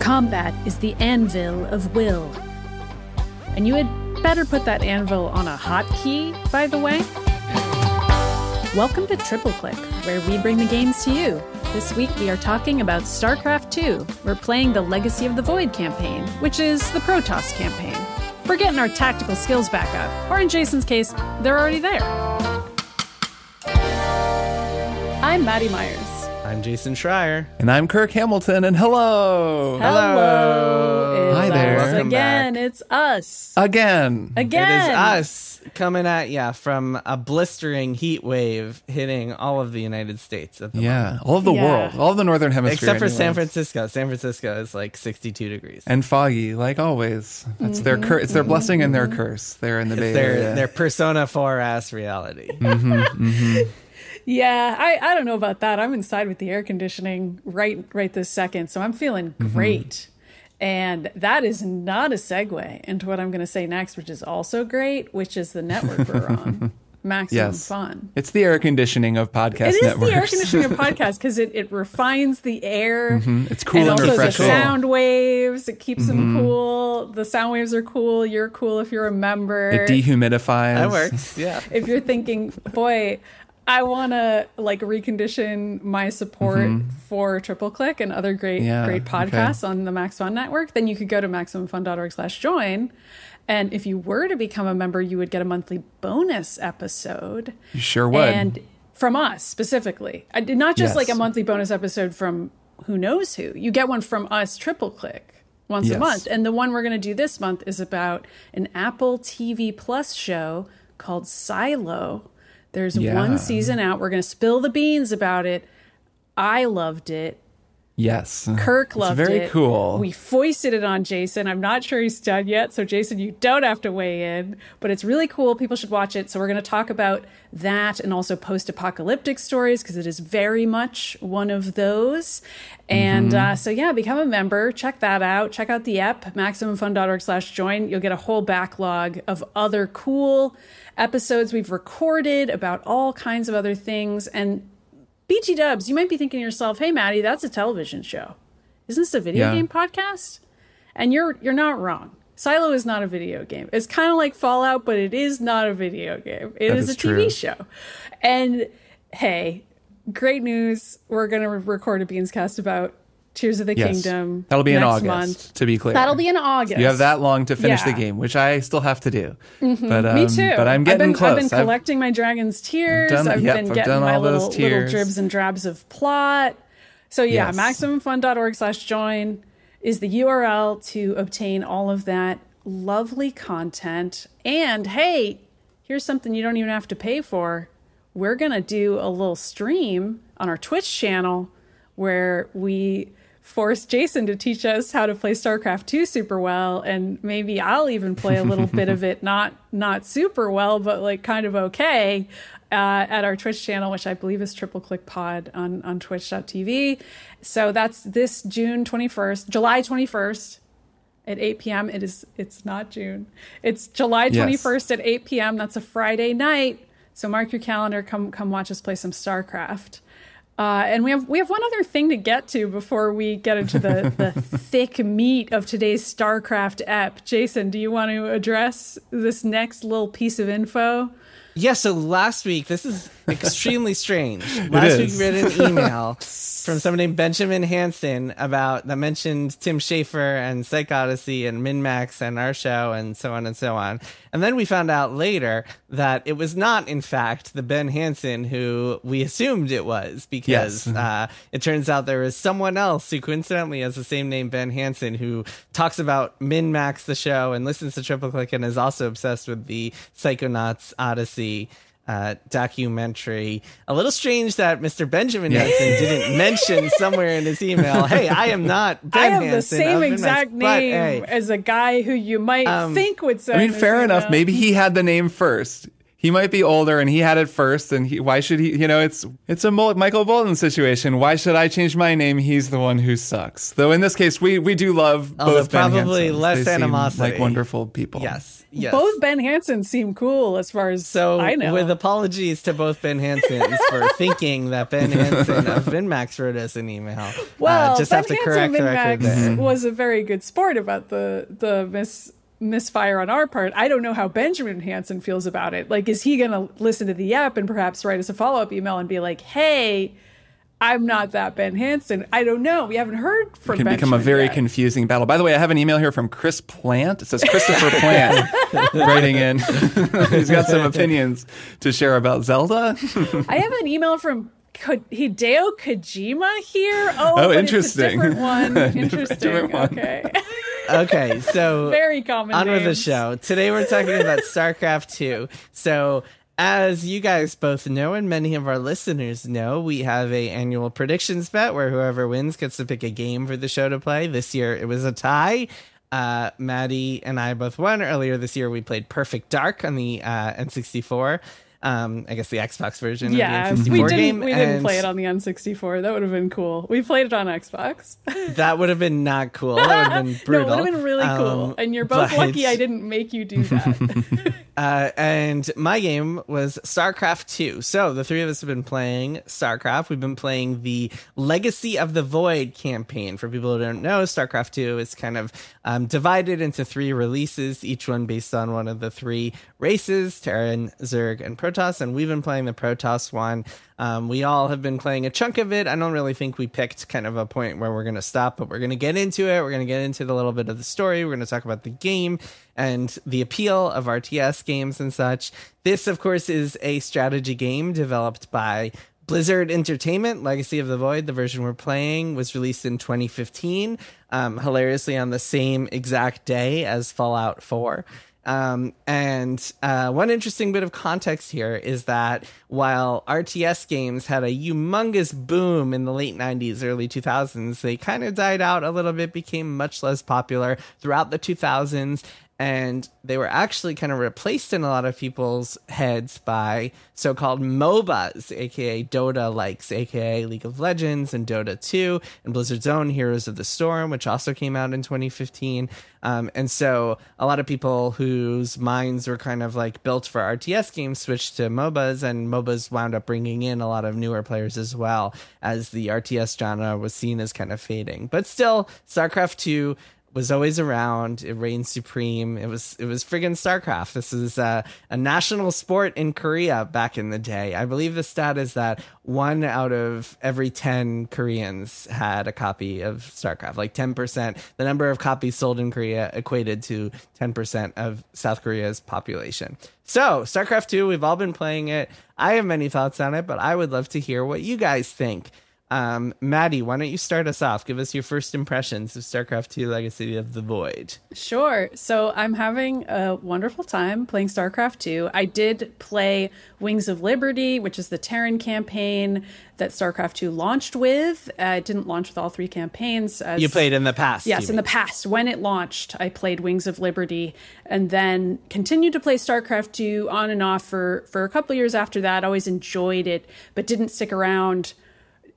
Combat is the anvil of will. And you had better put that anvil on a hotkey, by the way. Welcome to Triple Click, where we bring the games to you. This week we are talking about StarCraft 2. We're playing the Legacy of the Void campaign, which is the Protoss campaign. We're getting our tactical skills back up, or in Jason's case, they're already there. I'm Maddie Myers. I'm Jason Schreier. And I'm Kirk Hamilton, and hello. Hello. It's Hi there. Welcome again. back. It's us. Again. Again. It is us coming at ya from a blistering heat wave hitting all of the United States at the moment. Yeah. All of the Yeah. world. All of the Northern Hemisphere. Except for San. Francisco. San Francisco is like 62 degrees. And foggy, like always. That's their cur- It's their mm-hmm. blessing and their mm-hmm. curse. They're in the Bay It's their, Area. their persona 4 ass reality. Mm-hmm, Yeah, I, I don't know about that. I'm inside with the air conditioning right right this second, so I'm feeling Mm-hmm. great. And that is not a segue into what I'm going to say next, which is also great, which is the network we're on. Maximum Yes. fun. It's the air conditioning of podcast It is networks. the air conditioning of podcasts because it, it refines the air. It's cool and and, also the sound waves. It keeps them Mm-hmm. cool. The sound waves are cool. You're cool if you're a member. It dehumidifies. That works. Yeah. if you're thinking, boy, I want to like recondition my support for Triple Click and other great Mm-hmm. Yeah, great okay. podcasts on the Max Fun Network, then you could go to maximumfun.org/join. And if you were to become a member, you would get a monthly bonus episode. You sure would. And from us specifically. I did not just Yes. like a monthly bonus episode from who knows who. You get one from us, Triple Click, once a month. And the one we're going to do this month is about an Apple TV Plus show called Silo. There's Yeah. one season out. We're going to spill the beans about it. I loved it. yes. Kirk loved It's very it. Very cool. We foisted it on Jason. I'm not sure he's done yet. So, Jason, you don't have to weigh in, but it's really cool. People should watch it. So, we're going to talk about that and also post apocalyptic stories because it is very much one of those. And Mm-hmm. uh, so, yeah, become a member. Check that out. Check out the app, maximumfun.org slash join. You'll get a whole backlog of other cool episodes we've recorded about all kinds of other things. And BG Dubs, you might be thinking to yourself, hey, Maddie, that's a television show. Isn't this a video Yeah. game podcast? And you're you're not wrong. Silo is not a video game. It's kind of like Fallout, but it is not a video game. It is, is a TV show. And hey, great news. We're going to record a Beanscast about Tears of the yes. Kingdom. That'll be in August, month. to be clear. That'll be in August. You have that long to finish the Yeah. Mm-hmm. game, which I still have to do. But, um, Me too. But I'm I've getting been, close. I've been I've- collecting my dragon's tears. done- I've yep, been I've getting my little, little dribs and drabs of plot. So yeah, Yes. maximumfun.org slash join is the URL to obtain all of that lovely content. And hey, here's something you don't even have to pay for. We're gonna do a little stream on our Twitch channel where we force Jason to teach us how to play StarCraft 2 super well and maybe I'll even play a little bit of it not not super well but like kind of okay uh, at our Twitch channel which I believe is Triple Click Pod on on twitch.tv. So that's this June 21st, July 21st at 8 p.m. It is it's not June. It's July Yes. 21st at 8 p.m. That's a Friday night. So mark your calendar. Come come watch us play some StarCraft. Uh, and we have we have one other thing to get to before we get into the, the thick meat of today's StarCraft app. Jason, do you want to address this next little piece of info? Yeah, so last week, this is extremely strange. Last week, we read an email from someone named Benjamin Hansen about that mentioned Tim Schafer and PsychOdyssey and MinnMax and our show and so on and so on. And then we found out later that it was not, in fact, the Ben Hansen who we assumed it was because Yes. uh, it turns out there is someone else who coincidentally has the same name, Ben Hansen, who talks about MinnMax the show and listens to Triple Click and is also obsessed with the Psychonauts Odyssey uh, documentary. A little strange that Mr. Benjamin Yeah. Hansen didn't mention somewhere in his email, "Hey, I am not Ben I have the same of MinnMax," exact but, name hey, as a guy who you might Um, think would say. I mean, fair enough. Maybe he had the name first. He might be older and he had it first and he, why should he you know it's it's a michael bolton situation why should i change my name he's the one who sucks though in this case we we do love Although both Ben probably Hansons. less They seem animosity. like wonderful people Yes. Yes. Both Ben Hansen seem cool as far as So, I know. with apologies to both Ben Hansons for thinking that Ben Hansen of MinnMax wrote us an email. well, uh, just Ben have to Hansen correct the record MinnMax there. was a very good sport about the the mis misfire on our part. I don't know how Benjamin Hansen feels about it. Like, is he going to listen to the app and perhaps write us a follow up email and be like, "Hey, I'm not that Ben Hansen." I don't know. We haven't heard from. can become a very yet. confusing battle. By the way, I have an email here from Chris Plant. It says Christopher Plant writing in. He's got some opinions to share about Zelda. I have an email from Ko- Hideo Kojima here. Oh, Oh, interesting. It's a different one. Interesting. different one. Okay. Okay, so very common. on with the show. Today we're talking about StarCraft 2. So, as you guys both know and many of our listeners know, we have a annual predictions bet where whoever wins gets to pick a game for the show to play. This year it was a tie. Uh, Maddie and I both won. Earlier this year we played Perfect Dark on the uh, N64. Um, I guess the Xbox version Yeah, of the N64 we didn't. game. we didn't play it on the N64. That would have been cool. We played it on Xbox. That would have been not cool. That would have been brutal. no, it would have been really cool. Um, And you're both but- lucky I didn't make you do that. Uh, and my game was StarCraft 2. So the three of us have been playing StarCraft. We've been playing the Legacy of the Void campaign. For people who don't know, StarCraft 2 is kind of um, divided into three releases, each one based on one of the three races Terran, Zerg, and Protoss. And we've been playing the Protoss one. Um, we all have been playing a chunk of it. I don't really think we picked kind of a point where we're going to stop, but we're going to get into it. We're going to get into the little bit of the story. We're going to talk about the game and the appeal of RTS games and such. This, of course, is a strategy game developed by Blizzard Entertainment, Legacy of the Void, the version we're playing, was released in 2015, um, hilariously on the same exact day as Fallout 4. Um, and uh, one interesting bit of context here is that while RTS games had a humongous boom in the late 90s, early 2000s, they kind of died out a little bit, became much less popular throughout the 2000s and they were actually kind of replaced in a lot of people's heads by so-called MOBAs, aka Dota likes, aka League of Legends and Dota 2, and Blizzard's own Heroes of the Storm, which also came out in 2015. Um, and so a lot of people whose minds were kind of like built for RTS games switched to MOBAs, and MOBAs wound up bringing in a lot of newer players as well, as the RTS genre was seen as kind of fading. But still, StarCraft 2 was always around. It reigned supreme. It was it was friggin' StarCraft. This is uh, a national sport in Korea back in the day. I believe the stat is that one out of every ten Koreans had a copy of StarCraft. Like ten percent, the number of copies sold in Korea equated to ten percent of South Korea's population. So StarCraft two, we've all been playing it. I have many thoughts on it, but I would love to hear what you guys think. Um, Maddie, why don't you start us off? Give us your first impressions of StarCraft II Legacy of the Void. Sure. So I'm having a wonderful time playing StarCraft 2. I did play Wings of Liberty, which is the Terran campaign that StarCraft 2 launched with. Uh, it didn't launch with all three campaigns. As, You played in the past. Yes, in the past, when it launched, I played Wings of Liberty, and then continued to play StarCraft 2 on and off for for a couple years after that. Always enjoyed it, but didn't stick around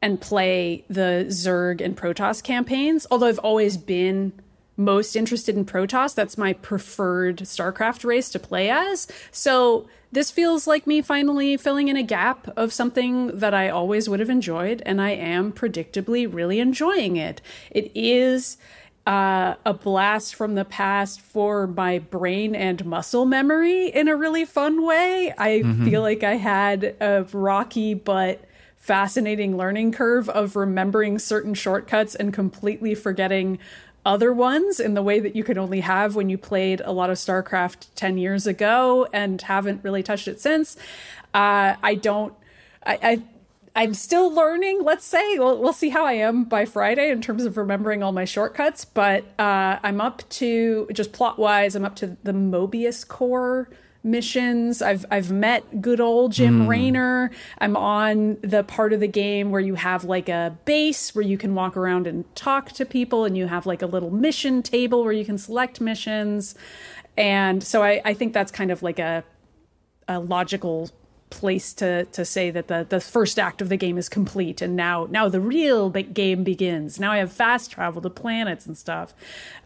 and play the Zerg and Protoss campaigns. Although I've always been most interested in Protoss, that's my preferred StarCraft race to play as. So this feels like me finally filling in a gap of something that I always would have enjoyed, and I am predictably really enjoying it. It is uh, a blast from the past for my brain and muscle memory in a really fun way. I feel like I had a rocky but fascinating learning curve of remembering certain shortcuts and completely forgetting other ones in the way that you could only have when you played a lot of StarCraft 10 years ago and haven't really touched it since. Uh, I don't, I, I I'm still learning, let's say. We'll, we'll see how I am by Friday in terms of remembering all my shortcuts, but uh, I'm up to, just plot wise, I'm up to the Mobius Core missions. I've I've met good old Jim hmm. Raynor. I'm on the part of the game where you have like a base where you can walk around and talk to people and you have like a little mission table where you can select missions. And so I, I think that's kind of like a a logical place to to say that the the first act of the game is complete and now now the real game begins now i have fast travel to planets and stuff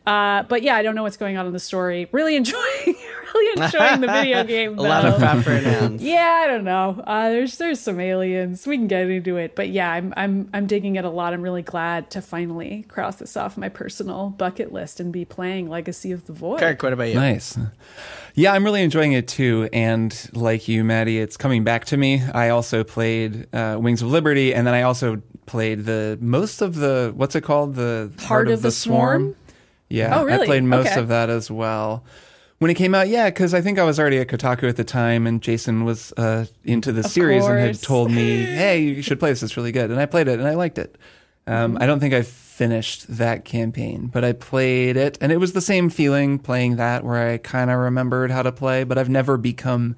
uh, but yeah i don't know what's going on in the story. Really enjoying really enjoying the video game a lot of proper nouns yeah i don't know. Uh, there's there's some aliens. We can get into it. But yeah i'm i'm i'm digging it a lot. I'm really glad to finally cross this off my personal bucket list and be playing legacy of the void. Kirk what about you? Nice. Yeah, I'm really enjoying it too. And like you, Maddie, it's coming back to me. I also played uh, Wings of Liberty, and then I also played the most of the what's it called? The Heart, Heart of, of, the, Swarm. Swarm. Yeah, oh, really? I played most okay. of that as well. When it came out, yeah, because I think I was already at Kotaku at the time, and Jason was uh, into the of series course. and had told me, "Hey, you should play this; it's really good." And I played it, and I liked it. Um, mm-hmm. I don't think I finished that campaign, but I played it, and it was the same feeling playing that where I kind of remembered how to play, but I've never become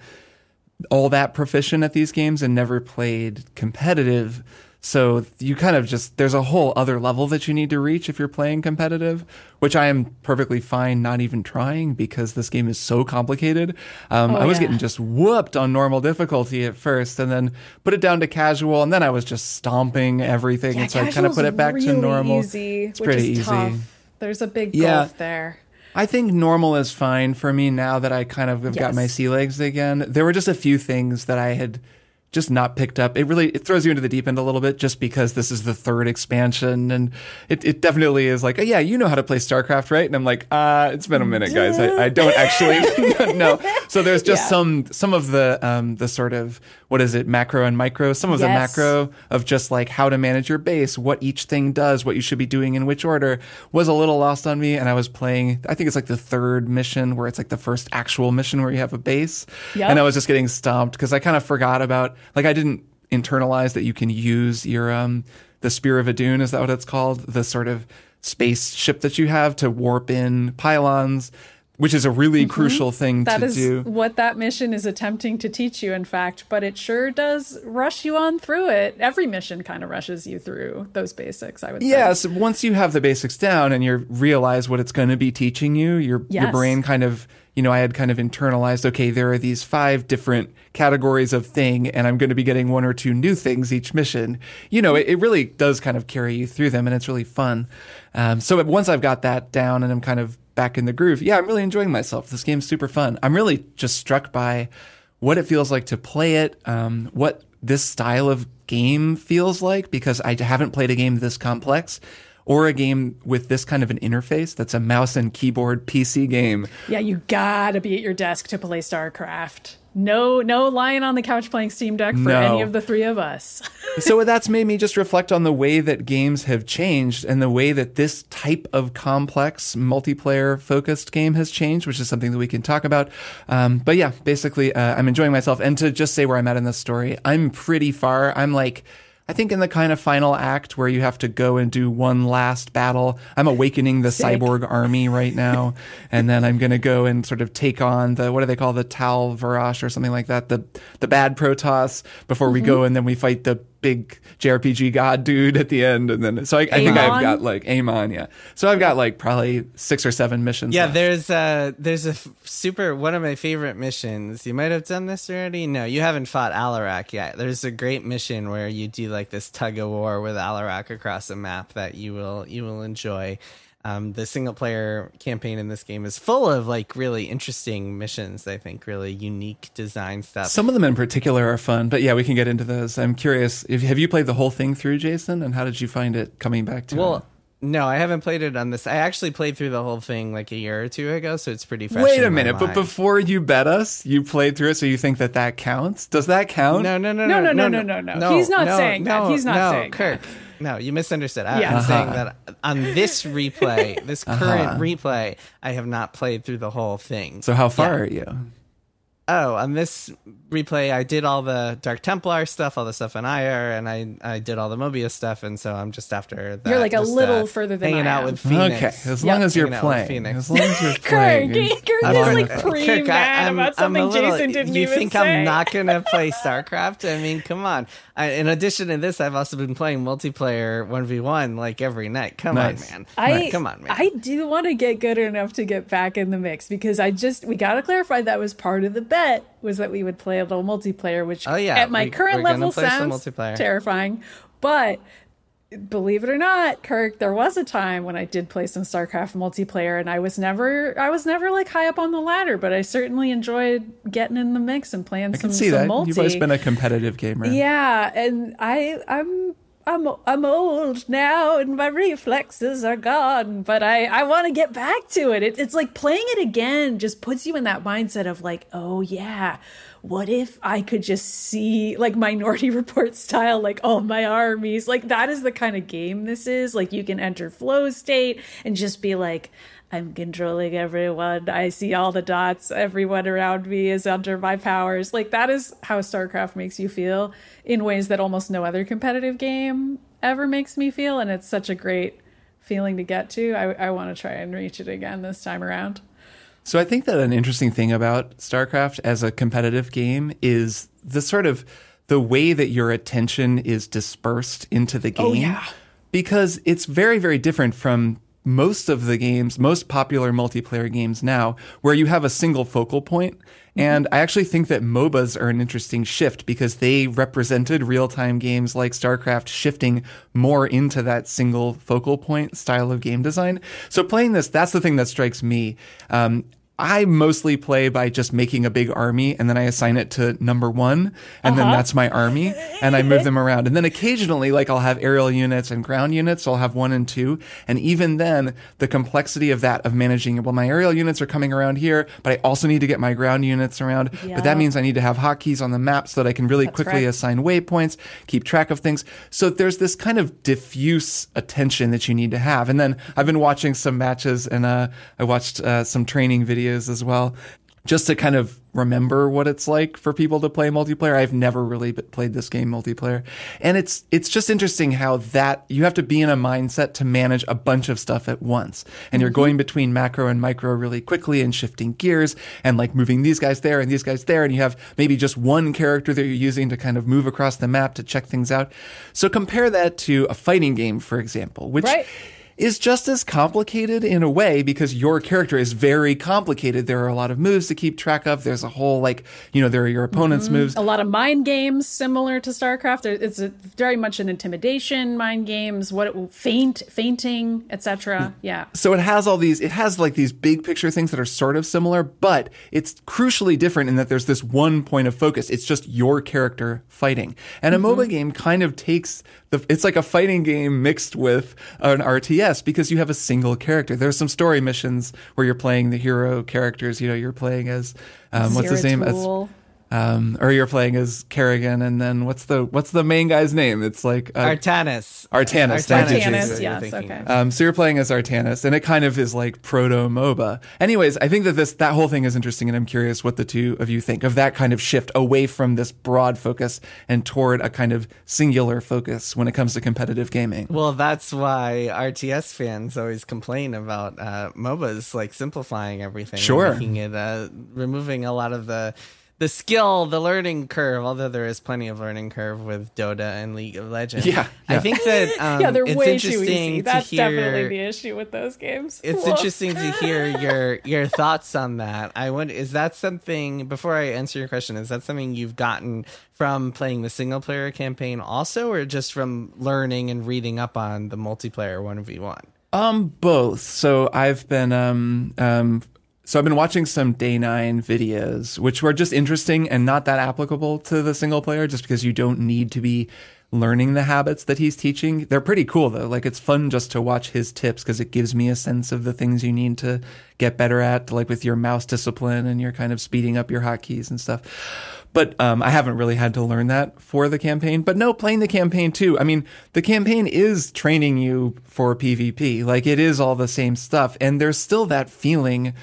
all that proficient at these games and never played competitive. So you kind of just, there's a whole other level that you need to reach if you're playing competitive, which I am perfectly fine not even trying because this game is so complicated. Um, oh, I was yeah. getting just whooped on normal difficulty at first and then put it down to casual and then I was just stomping everything. yeah, and so I kind of put it back really to normal. easy, it's which pretty is easy. tough. there's a big Yeah. gulf there I think normal is fine for me now that I kind of have got my sea legs again. There were just a few things that I had just not picked up. It really it throws you into the deep end a little bit just because this is the third expansion and it, it definitely is like, oh, yeah, you know how to play StarCraft, right? And I'm like, uh, it's been a minute, guys. I, I don't actually know. So there's just Yeah. some some of the um the sort of what is it, macro and micro, some of the macro of just like how to manage your base, what each thing does, what you should be doing in which order was a little lost on me. And I was playing, I think it's like the third mission where it's like the first actual mission where you have a base. Yep. And I was just getting stomped because I kind of forgot about, like, I didn't internalize that you can use your, um, the Spear of Adun is that what it's called? The sort of spaceship that you have to warp in pylons, which is a really crucial thing Mm-hmm. That to is do. what that mission is attempting to teach you, in fact, but it sure does rush you on through it. Every mission kind of rushes you through those basics, I would say. Yeah, so once you have the basics down and you realize what it's going to be teaching you, your your brain kind of, you know, I had kind of internalized, okay, there are these five different categories of thing and I'm going to be getting one or two new things each mission. You know, it, it really does kind of carry you through them and it's really fun. Um, so once I've got that down and I'm kind of back in the groove, yeah, I'm really enjoying myself. This game's super fun. I'm really just struck by what it feels like to play it, um, what this style of game feels like, because I haven't played a game this complex or a game with this kind of an interface that's a mouse and keyboard PC game. Yeah, you gotta be at your desk to play StarCraft. No, no lying on the couch playing Steam Deck for No. any of the three of us. so that's made me just reflect on the way that games have changed and the way that this type of complex multiplayer focused game has changed, which is something that we can talk about. Um, but yeah, basically, uh, I'm enjoying myself. And to just say where I'm at in this story, I'm pretty far. I'm like, I think in the kind of final act where you have to go and do one last battle. I'm awakening the Sick. cyborg army right now, and then I'm going to go and sort of take on the what do they call the Tal Varash or something like that, the the bad Protoss before we mm-hmm. go and then we fight the big JRPG god dude at the end, and then so I, I think I've got like Amon, yeah. So I've got like probably six or seven missions. Yeah, left. there's a there's a f- super one of my favorite missions. You might have done this already. No, you haven't fought Alarak yet. There's a great mission where you do like this tug of war with Alarak across a map that you will you will enjoy. Um, the single player campaign in this game is full of like really interesting missions. I think really unique design stuff. Some of them in particular are fun, but yeah, we can get into those. I'm curious. If, have you played the whole thing through, Jason? And how did you find it coming back to it? well, no, I haven't played it on this. I actually played through the whole thing like a year or two ago, so it's pretty fresh. Wait in a my minute, but before you bet us, you played through it, so you think that that counts? Does that count? No, no, no, No, no, no, no, no, no, no. He's not saying that. He's not no, saying Kirk. that. No, you misunderstood. I, Yeah. I'm saying Uh-huh. that on this replay, this current replay, I have not played through the whole thing. So how far Yeah. are you? Oh, on this replay, I did all the Dark Templar stuff, all the stuff on Aiur, and I I did all the Mobius stuff, and so I'm just after that. You're like a just, little uh, further than hanging I out am. with Fenix. Okay, as Yep. long as you're Hanging playing. Fenix. As long as you're playing. Kirk I'm is like Kirk, pre I- mad I'm- about I'm something little- Jason didn't you even think say. I'm not gonna play StarCraft? I mean, come on. I, in addition to this, I've also been playing multiplayer one v one like every night. Come Nice. on, man. I come on, man. I do want to get good enough to get back in the mix because I just we got to clarify that was part of the bet set was that we would play a little multiplayer, which Oh, yeah, at my we- current level sounds multiplayer. terrifying. But believe it or not, Kirk, there was a time when I did play some StarCraft multiplayer and I was never I was never like high up on the ladder, but I certainly enjoyed getting in the mix and playing I some, can see some that. multi. You've always been a competitive gamer. Yeah, and I I'm I'm I'm old now and my reflexes are gone, but I I want to get back to it. it. It's like playing it again just puts you in that mindset of like, oh yeah, what if I could just see like Minority Report style, like all my armies, like that is the kind of game this is. Like you can enter flow state and just be like. I'm controlling everyone. I see all the dots. Everyone around me is under my powers. Like that is how StarCraft makes you feel in ways that almost no other competitive game ever makes me feel. And it's such a great feeling to get to. I, I want to try and reach it again this time around. So I think that an interesting thing about StarCraft as a competitive game is the sort of the way that your attention is dispersed into the oh, game. Oh, yeah. Because it's very, very different from most of the games, most popular multiplayer games now, where you have a single focal point. And I actually think that MOBAs are an interesting shift because they represented real time games like StarCraft shifting more into that single focal point style of game design. So playing this, that's the thing that strikes me. Um, I mostly play by just making a big army and then I assign it to number one and then that's my army and I move them around. And then occasionally, like I'll have aerial units and ground units. So I'll have one and two. And even then the complexity of that, of managing, well, my aerial units are coming around here, but I also need to get my ground units around. But that means I need to have hotkeys on the map so that I can really quickly right. assign waypoints, keep track of things. So there's this kind of diffuse attention that you need to have. And then I've been watching some matches and uh, I watched uh, some training videos as well. Just to kind of remember what it's like for people to play multiplayer. I've never really played this game multiplayer. And it's it's just interesting how that you have to be in a mindset to manage a bunch of stuff at once. And you're mm-hmm. going between macro and micro really quickly and shifting gears and like moving these guys there and these guys there and you have maybe just one character that you're using to kind of move across the map to check things out. So compare that to a fighting game for example, which Right. Is just as complicated in a way because your character is very complicated. There are a lot of moves to keep track of. There's a whole like, you know, there are your opponent's mm-hmm. moves. A lot of mind games similar to StarCraft. It's a, very much an intimidation mind games. What it, feint, fainting, etc. Mm. Yeah. So it has all these, it has like these big picture things that are sort of similar, but it's crucially different in that there's this one point of focus. It's just your character fighting. And a mm-hmm. MOBA game kind of takes the, it's like a fighting game mixed with an RTS because you have a single character. There are some story missions where you're playing the hero characters. You know, you're playing as, um, what's his name? As. Um, or you're playing as Kerrigan, and then what's the what's the main guy's name? It's like uh, Artanis. Artanis, thank you, Artanis, yes, okay. Um, so you're playing as Artanis, and it kind of is like proto MOBA. Anyways, I think that this that whole thing is interesting, and I'm curious what the two of you think of that kind of shift away from this broad focus and toward a kind of singular focus when it comes to competitive gaming. Well, that's why RTS fans always complain about uh, MOBAs, like simplifying everything, and Sure. making it, uh, removing a lot of the the skill, the learning curve. Although there is plenty of learning curve with Dota and League of Legends. Yeah, I think that um, yeah, they're it's way too interesting easy. to That's hear. definitely the issue with those games. It's Woof. interesting to hear your your thoughts on that. I would is that something before I answer your question, is that something you've gotten from playing the single player campaign also or just from learning and reading up on the multiplayer 1v1? Um, both. So I've been um um so I've been watching some Day9 videos, which were just interesting and not that applicable to the single player, just because you don't need to be learning the habits that he's teaching. They're pretty cool though. Like it's fun just to watch his tips because it gives me a sense of the things you need to get better at, like with your mouse discipline and your kind of speeding up your hotkeys and stuff. But um, I haven't really had to learn that for the campaign. But no, playing the campaign too. I mean, the campaign is training you for PvP. Like it is all the same stuff. And there's still that feeling.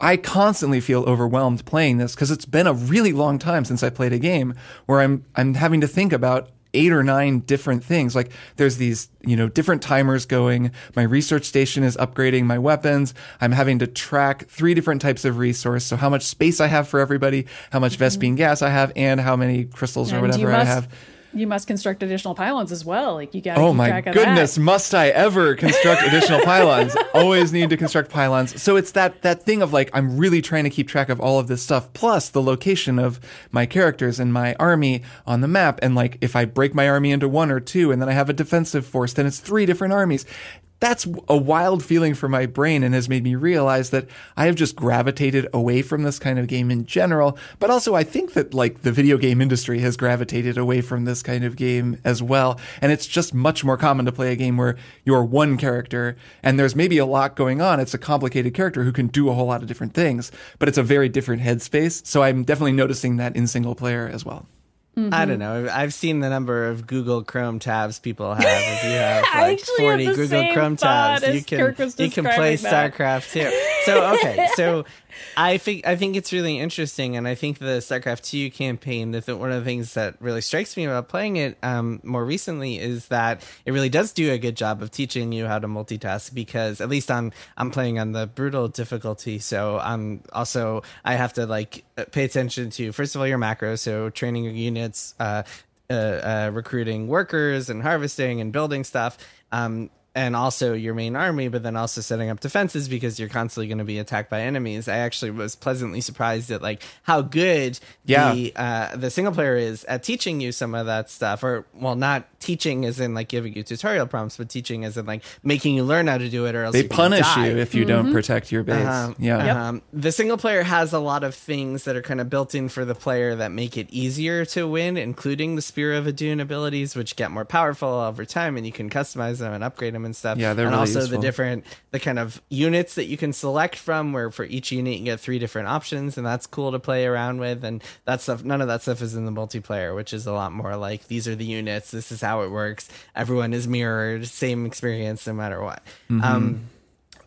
I constantly feel overwhelmed playing this because it's been a really long time since I played a game where I'm I'm having to think about eight or nine different things. Like there's these, you know, different timers going. My research station is upgrading my weapons. I'm having to track three different types of resource. So how much space I have for everybody, how much mm-hmm. Vespene gas I have, and how many crystals or And you whatever I must- have. You must construct additional pylons as well. Like you got. Oh keep my track of goodness, That. must I ever construct additional pylons? Always need to construct pylons. So it's that that thing of like I'm really trying to keep track of all of this stuff plus the location of my characters and my army on the map and like if I break my army into one or two and then I have a defensive force then it's three different armies. That's a wild feeling for my brain and has made me realize that I have just gravitated away from this kind of game in general. But also, I think that like the video game industry has gravitated away from this kind of game as well. And it's just much more common to play a game where you're one character and there's maybe a lot going on. It's a complicated character who can do a whole lot of different things, but it's a very different headspace. So I'm definitely noticing that in single player as well. I don't know. I've seen the number of Google Chrome tabs people have. If you have like actually 40 the Google Chrome tabs, you can you can play that. StarCraft too. So okay, so I think I think it's really interesting, and I think the StarCraft two campaign. The th- one of the things that really strikes me about playing it um, more recently is that it really does do a good job of teaching you how to multitask. Because at least I'm I'm playing on the brutal difficulty, so I'm also I have to like uh, pay attention to first of all your macros, so training your units. Uh, uh, uh, recruiting workers and harvesting and building stuff. Um, and also your main army, but then also setting up defenses because you're constantly going to be attacked by enemies. I actually was pleasantly surprised at like how good Yeah. the uh, the single player is at teaching you some of that stuff, or well, not teaching as in like giving you tutorial prompts, but teaching as in like making you learn how to do it, or else They you punish die. you if you don't protect your base. Um, yeah. Um, the single player has a lot of things that are kind of built in for the player that make it easier to win, including the Spear of Adun abilities, which get more powerful over time, and you can customize them and upgrade them and stuff. Yeah, they're and really also useful. the different the kind of units that you can select from, where for each unit you get three different options, and that's cool to play around with. And that stuff, none of that stuff is in the multiplayer, which is a lot more like these are the units, this is how it works. Everyone is mirrored, same experience no matter what. Mm-hmm. Um,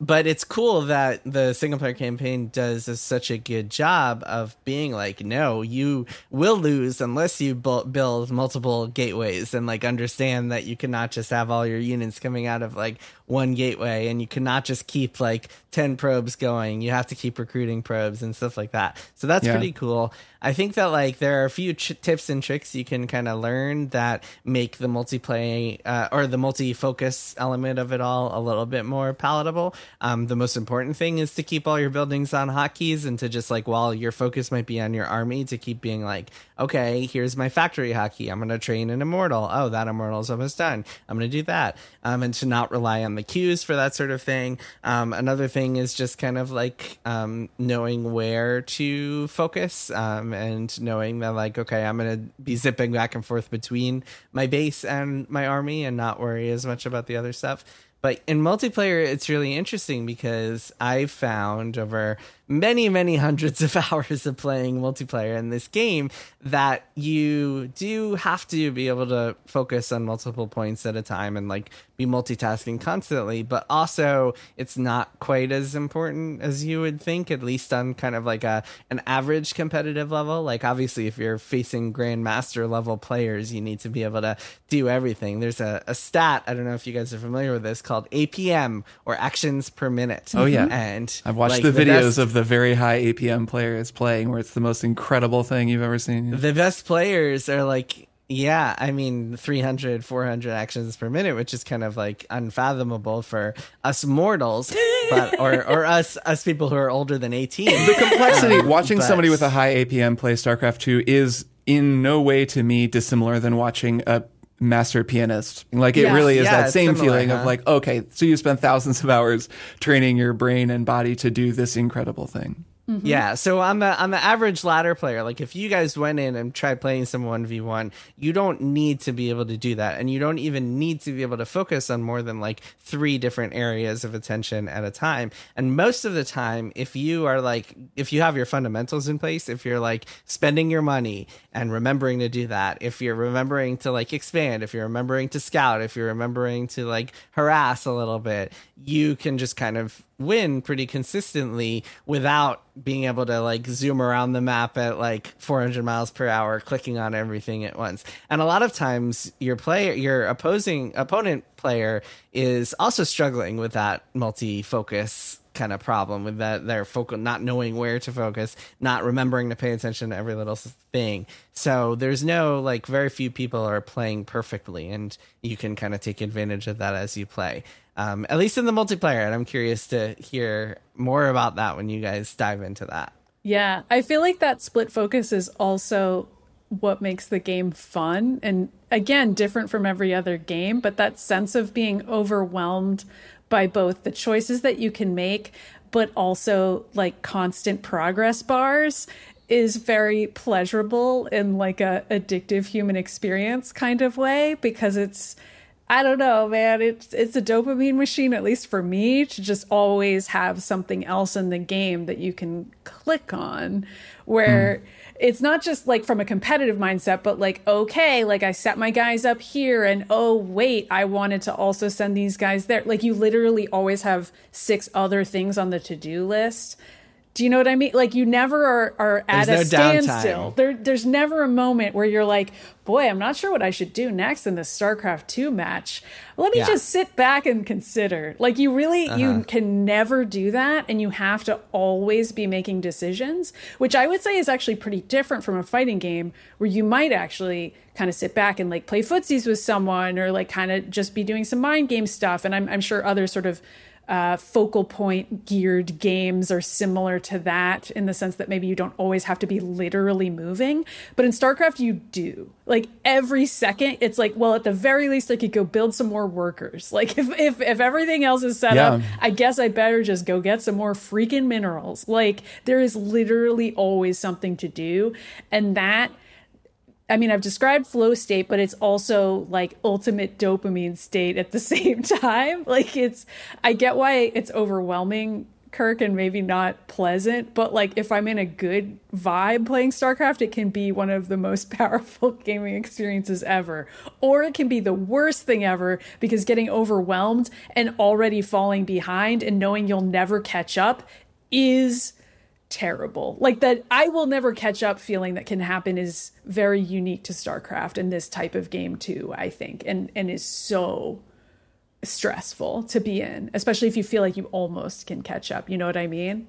but it's cool that the single player campaign does a, such a good job of being like no you will lose unless you bu- build multiple gateways and like understand that you cannot just have all your units coming out of like one gateway and you cannot just keep like 10 probes going. You have to keep recruiting probes and stuff like that. So that's Yeah. pretty cool. I think that like there are a few ch- tips and tricks you can kind of learn that make the multiplayer uh, or the multi-focus element of it all a little bit more palatable. Um, the most important thing is to keep all your buildings on hotkeys and to just like while your focus might be on your army to keep being like okay here's my factory hotkey. I'm going to train an immortal. Oh that immortal is almost done. I'm going to do that. Um, and to not rely on the queues for that sort of thing. Um, another thing is just kind of like um, knowing where to focus um, and knowing that like okay i'm going to be zipping back and forth between my base and my army and not worry as much about the other stuff. But in multiplayer, it's really interesting because I've found over many, many hundreds of hours of playing multiplayer in this game that you do have to be able to focus on multiple points at a time and like be multitasking constantly. But also, it's not quite as important as you would think, at least on kind of like a an average competitive level. Like obviously, if you're facing grandmaster level players, you need to be able to do everything. There's a, a stat I don't know if you guys are familiar with this called APM or actions per minute. Oh, yeah. and I've watched like, the videos best- of the very high APM player is playing where it's the most incredible thing you've ever seen. the best players are like yeah i mean 300 400 actions per minute which is kind of like unfathomable for us mortals but or or us us people who are older than 18 the complexity um, watching But- somebody with a high APM play StarCraft 2 is in no way to me dissimilar than watching a master pianist. Like it Yeah. really is Yeah, that same similar, feeling huh? of like, okay, so you spent thousands of hours training your brain and body to do this incredible thing. Mm-hmm. Yeah, so on the on the average ladder player, like if you guys went in and tried playing some one v one, you don't need to be able to do that, and you don't even need to be able to focus on more than like three different areas of attention at a time. And most of the time, if you are like if you have your fundamentals in place, if you're like spending your money and remembering to do that, if you're remembering to like expand, if you're remembering to scout, if you're remembering to like harass a little bit, you can just kind of win pretty consistently without being able to like zoom around the map at like 400 miles per hour clicking on everything at once and a lot of times your player your opposing opponent player is also struggling with that multi-focus kind of problem with that they're focal not knowing where to focus, not remembering to pay attention to every little thing. So there's no like very few people are playing perfectly, and you can kind of take advantage of that as you play. Um, at least in the multiplayer, and I'm curious to hear more about that when you guys dive into that. Yeah, I feel like that split focus is also what makes the game fun and again different from every other game but that sense of being overwhelmed by both the choices that you can make but also like constant progress bars is very pleasurable in like a addictive human experience kind of way because it's I don't know, man. It's it's a dopamine machine, at least for me, to just always have something else in the game that you can click on. Where mm. it's not just like from a competitive mindset, but like, okay, like I set my guys up here, and oh wait, I wanted to also send these guys there. Like you literally always have six other things on the to do list do you know what I mean? Like you never are, are at there's a no standstill. There, there's never a moment where you're like, boy, I'm not sure what I should do next in this StarCraft 2 match. Let me yeah. just sit back and consider. Like you really, uh-huh. you can never do that. And you have to always be making decisions, which I would say is actually pretty different from a fighting game where you might actually kind of sit back and like play footsies with someone or like kind of just be doing some mind game stuff. And I'm, I'm sure other sort of uh, focal point geared games are similar to that in the sense that maybe you don't always have to be literally moving. But in StarCraft, you do. Like every second, it's like, well, at the very least, I could go build some more workers. Like if if, if everything else is set yeah. up, I guess I better just go get some more freaking minerals. Like there is literally always something to do. And that I mean, I've described flow state, but it's also like ultimate dopamine state at the same time. Like it's, I get why it's overwhelming, Kirk, and maybe not pleasant, but like if I'm in a good vibe playing StarCraft, it can be one of the most powerful gaming experiences ever. Or it can be the worst thing ever because getting overwhelmed and already falling behind and knowing you'll never catch up is terrible. Like that I will never catch up feeling that can happen is very unique to StarCraft and this type of game too, I think. And and is so stressful to be in, especially if you feel like you almost can catch up. You know what I mean?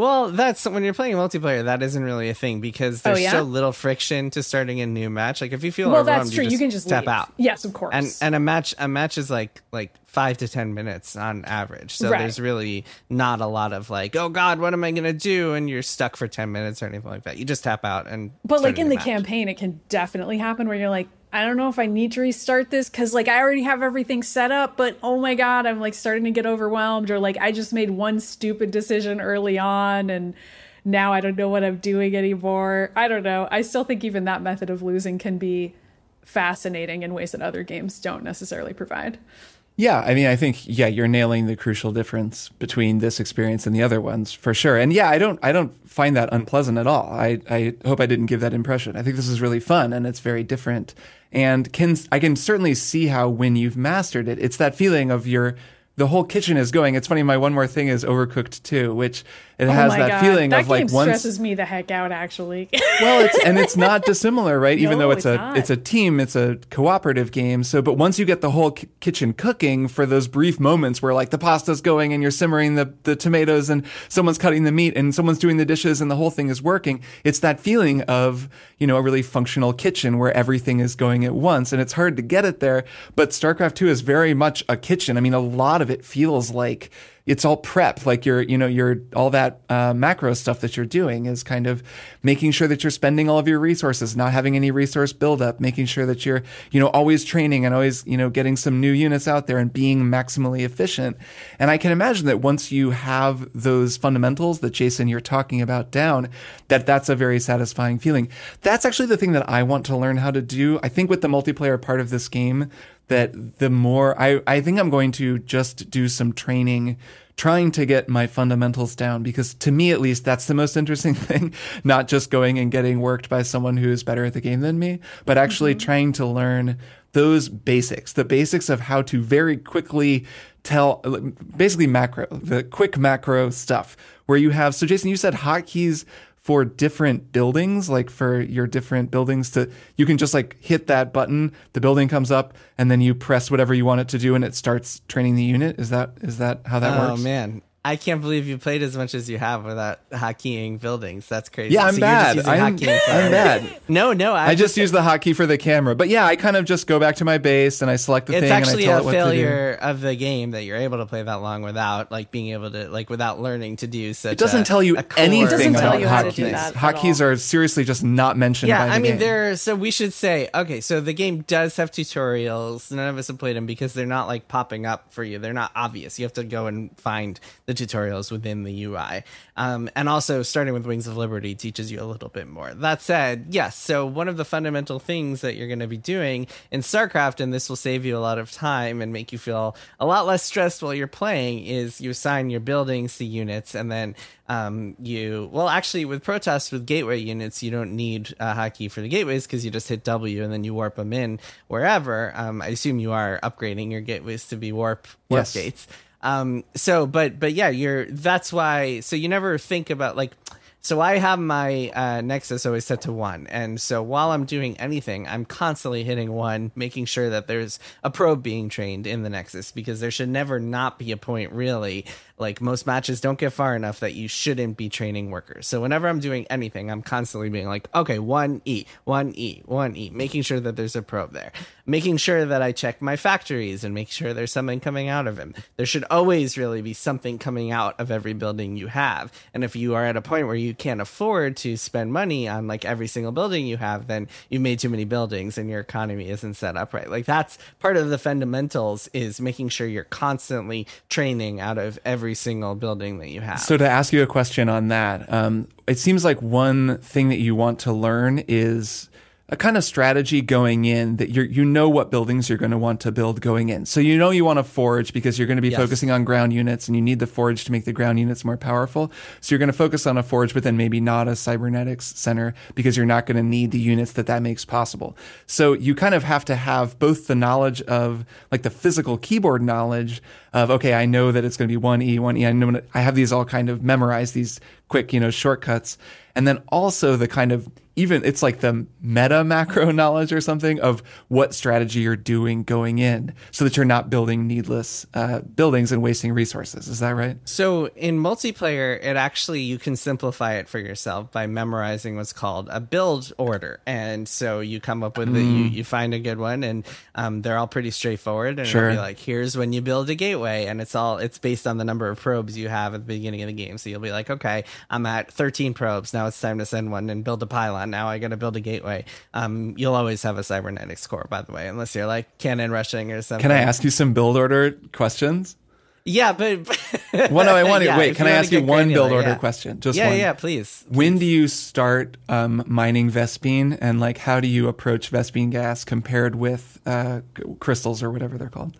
Well, that's when you're playing multiplayer. That isn't really a thing because oh, there's oh, yeah? so little friction to starting a new match. Like if you feel well, that's true. You, you, can just step leave. out. Yes, of course. And and a match a match is like like five to ten minutes on average. So right. there's really not a lot of like, oh God, what am I gonna do? And you're stuck for ten minutes or anything like that. You just tap out and. But like in the match. campaign, it can definitely happen where you're like, I don't know if I need to restart this because like I already have everything set up, but oh my god, I'm like starting to get overwhelmed, or like I just made one stupid decision early on and now I don't know what I'm doing anymore. I don't know. I still think even that method of losing can be fascinating in ways that other games don't necessarily provide. Yeah, I mean, I think yeah, you're nailing the crucial difference between this experience and the other ones for sure. And yeah, I don't I don't find that unpleasant at all. I I hope I didn't give that impression. I think this is really fun and it's very different. And can I can certainly see how when you've mastered it, it's that feeling of you're the whole kitchen is going. It's funny. My one more thing is Overcooked 2, which it oh has that God. feeling that of like once stresses me the heck out. Actually, well, it's and it's not dissimilar, right? no, Even though it's, it's a not. it's a team, it's a cooperative game. So, but once you get the whole k- kitchen cooking for those brief moments where like the pasta's going and you're simmering the the tomatoes and someone's cutting the meat and someone's doing the dishes and the whole thing is working, it's that feeling of you know a really functional kitchen where everything is going at once, and it's hard to get it there. But StarCraft Two is very much a kitchen. I mean, a lot of it feels like it's all prep like you're you know you're all that uh, macro stuff that you're doing is kind of making sure that you're spending all of your resources not having any resource buildup making sure that you're you know always training and always you know getting some new units out there and being maximally efficient. And i can imagine that once you have those fundamentals that jason you're talking about down that that's a very satisfying feeling. That's actually the thing that i want to learn how to do. I think with the multiplayer part of this game that the more I, I think I'm going to just do some training trying to get my fundamentals down because to me at least that's the most interesting thing not just going and getting worked by someone who is better at the game than me but actually mm-hmm. trying to learn those basics the basics of how to very quickly tell basically macro the quick macro stuff where you have so jason you said hotkeys for different buildings, like for your different buildings to, you can just like hit that button, the building comes up, and then you press whatever you want it to do and it starts training the unit. Is that, is that how that oh, works? Oh man. I can't believe you played as much as you have without hotkeying buildings. That's crazy. Yeah, I'm So you're just bad. using I'm, hotkeying for I'm bad. No, no. I, I just use the hotkey for the camera. But yeah, I kind of just go back to my base and I select the It's thing actually and I tell a it what to failure of the game that you're able to play that long without like being able to like without learning to do such. It doesn't a- tell you anything about you how to do hotkeys. Hotkeys are seriously just not mentioned Yeah, by the I mean, game. there. So we should say, okay, so the game does have tutorials. None of us have played them because they're not like popping up for you. They're not obvious. You have to go and find the tutorials within the UI. Um, and also, starting with Wings of Liberty teaches you a little bit more. That said, yes. So one of the fundamental things that you're going to be doing in StarCraft, and this will save you a lot of time and make you feel a lot less stressed while you're playing, is you assign your buildings to units, and then um, you well actually with Protoss with gateway units you don't need a hotkey for the gateways because you just hit W and then you warp them in wherever. Um, I assume you are upgrading your gateways to be warp warp Yes. gates. Um, so but but yeah, you're that's why. So you never think about like. So I have my uh, Nexus always set to one, and so while I'm doing anything, I'm constantly hitting one, making sure that there's a probe being trained in the Nexus because there should never not be a point really. Like most matches don't get far enough that you shouldn't be training workers. So whenever I'm doing anything, I'm constantly being like, okay, one E, one E, one E, making sure that there's a probe there, making sure that I check my factories and make sure there's something coming out of them. There should always really be something coming out of every building you have. And if you are at a point where you can't afford to spend money on like every single building you have, then you've made too many buildings and your economy isn't set up right. Like that's part of the fundamentals is making sure you're constantly training out of every single building that you have. So to ask you a question on that, um, it seems like one thing that you want to learn is a kind of strategy going in that you you know what buildings you're going to want to build going in. So you know you want to forge because you're going to be Yes. focusing on ground units and you need the forge to make the ground units more powerful. So you're going to focus on a forge, but then maybe not a cybernetics center because you're not going to need the units that that makes possible. So you kind of have to have both the knowledge of like the physical keyboard knowledge of okay, I know that it's going to be one E, one E. I know I have these all kind of memorized these quick, you know, shortcuts, and then also the kind of even it's like the meta macro knowledge or something of what strategy you're doing going in, so that you're not building needless uh, buildings and wasting resources. Is that right? So in multiplayer, it actually you can simplify it for yourself by memorizing what's called a build order, and so you come up with the, you you find a good one, and um, they're all pretty straightforward. And Sure. like, here's when you build a gateway, and it's all it's based on the number of probes you have at the beginning of the game. So you'll be like, okay, I'm at 13 probes now. It's time to send one and build a pylon. Now I got to build a gateway. Um, you'll always have a cybernetics core, by the way, unless you're like cannon rushing or something. Can I ask you some build order questions? Yeah, but Well, no, I want to Yeah, wait. Can I ask you one build order yeah. question? Just yeah, one. yeah, please. When do you start um, mining Vespene, and like how do you approach Vespene gas compared with uh, crystals or whatever they're called?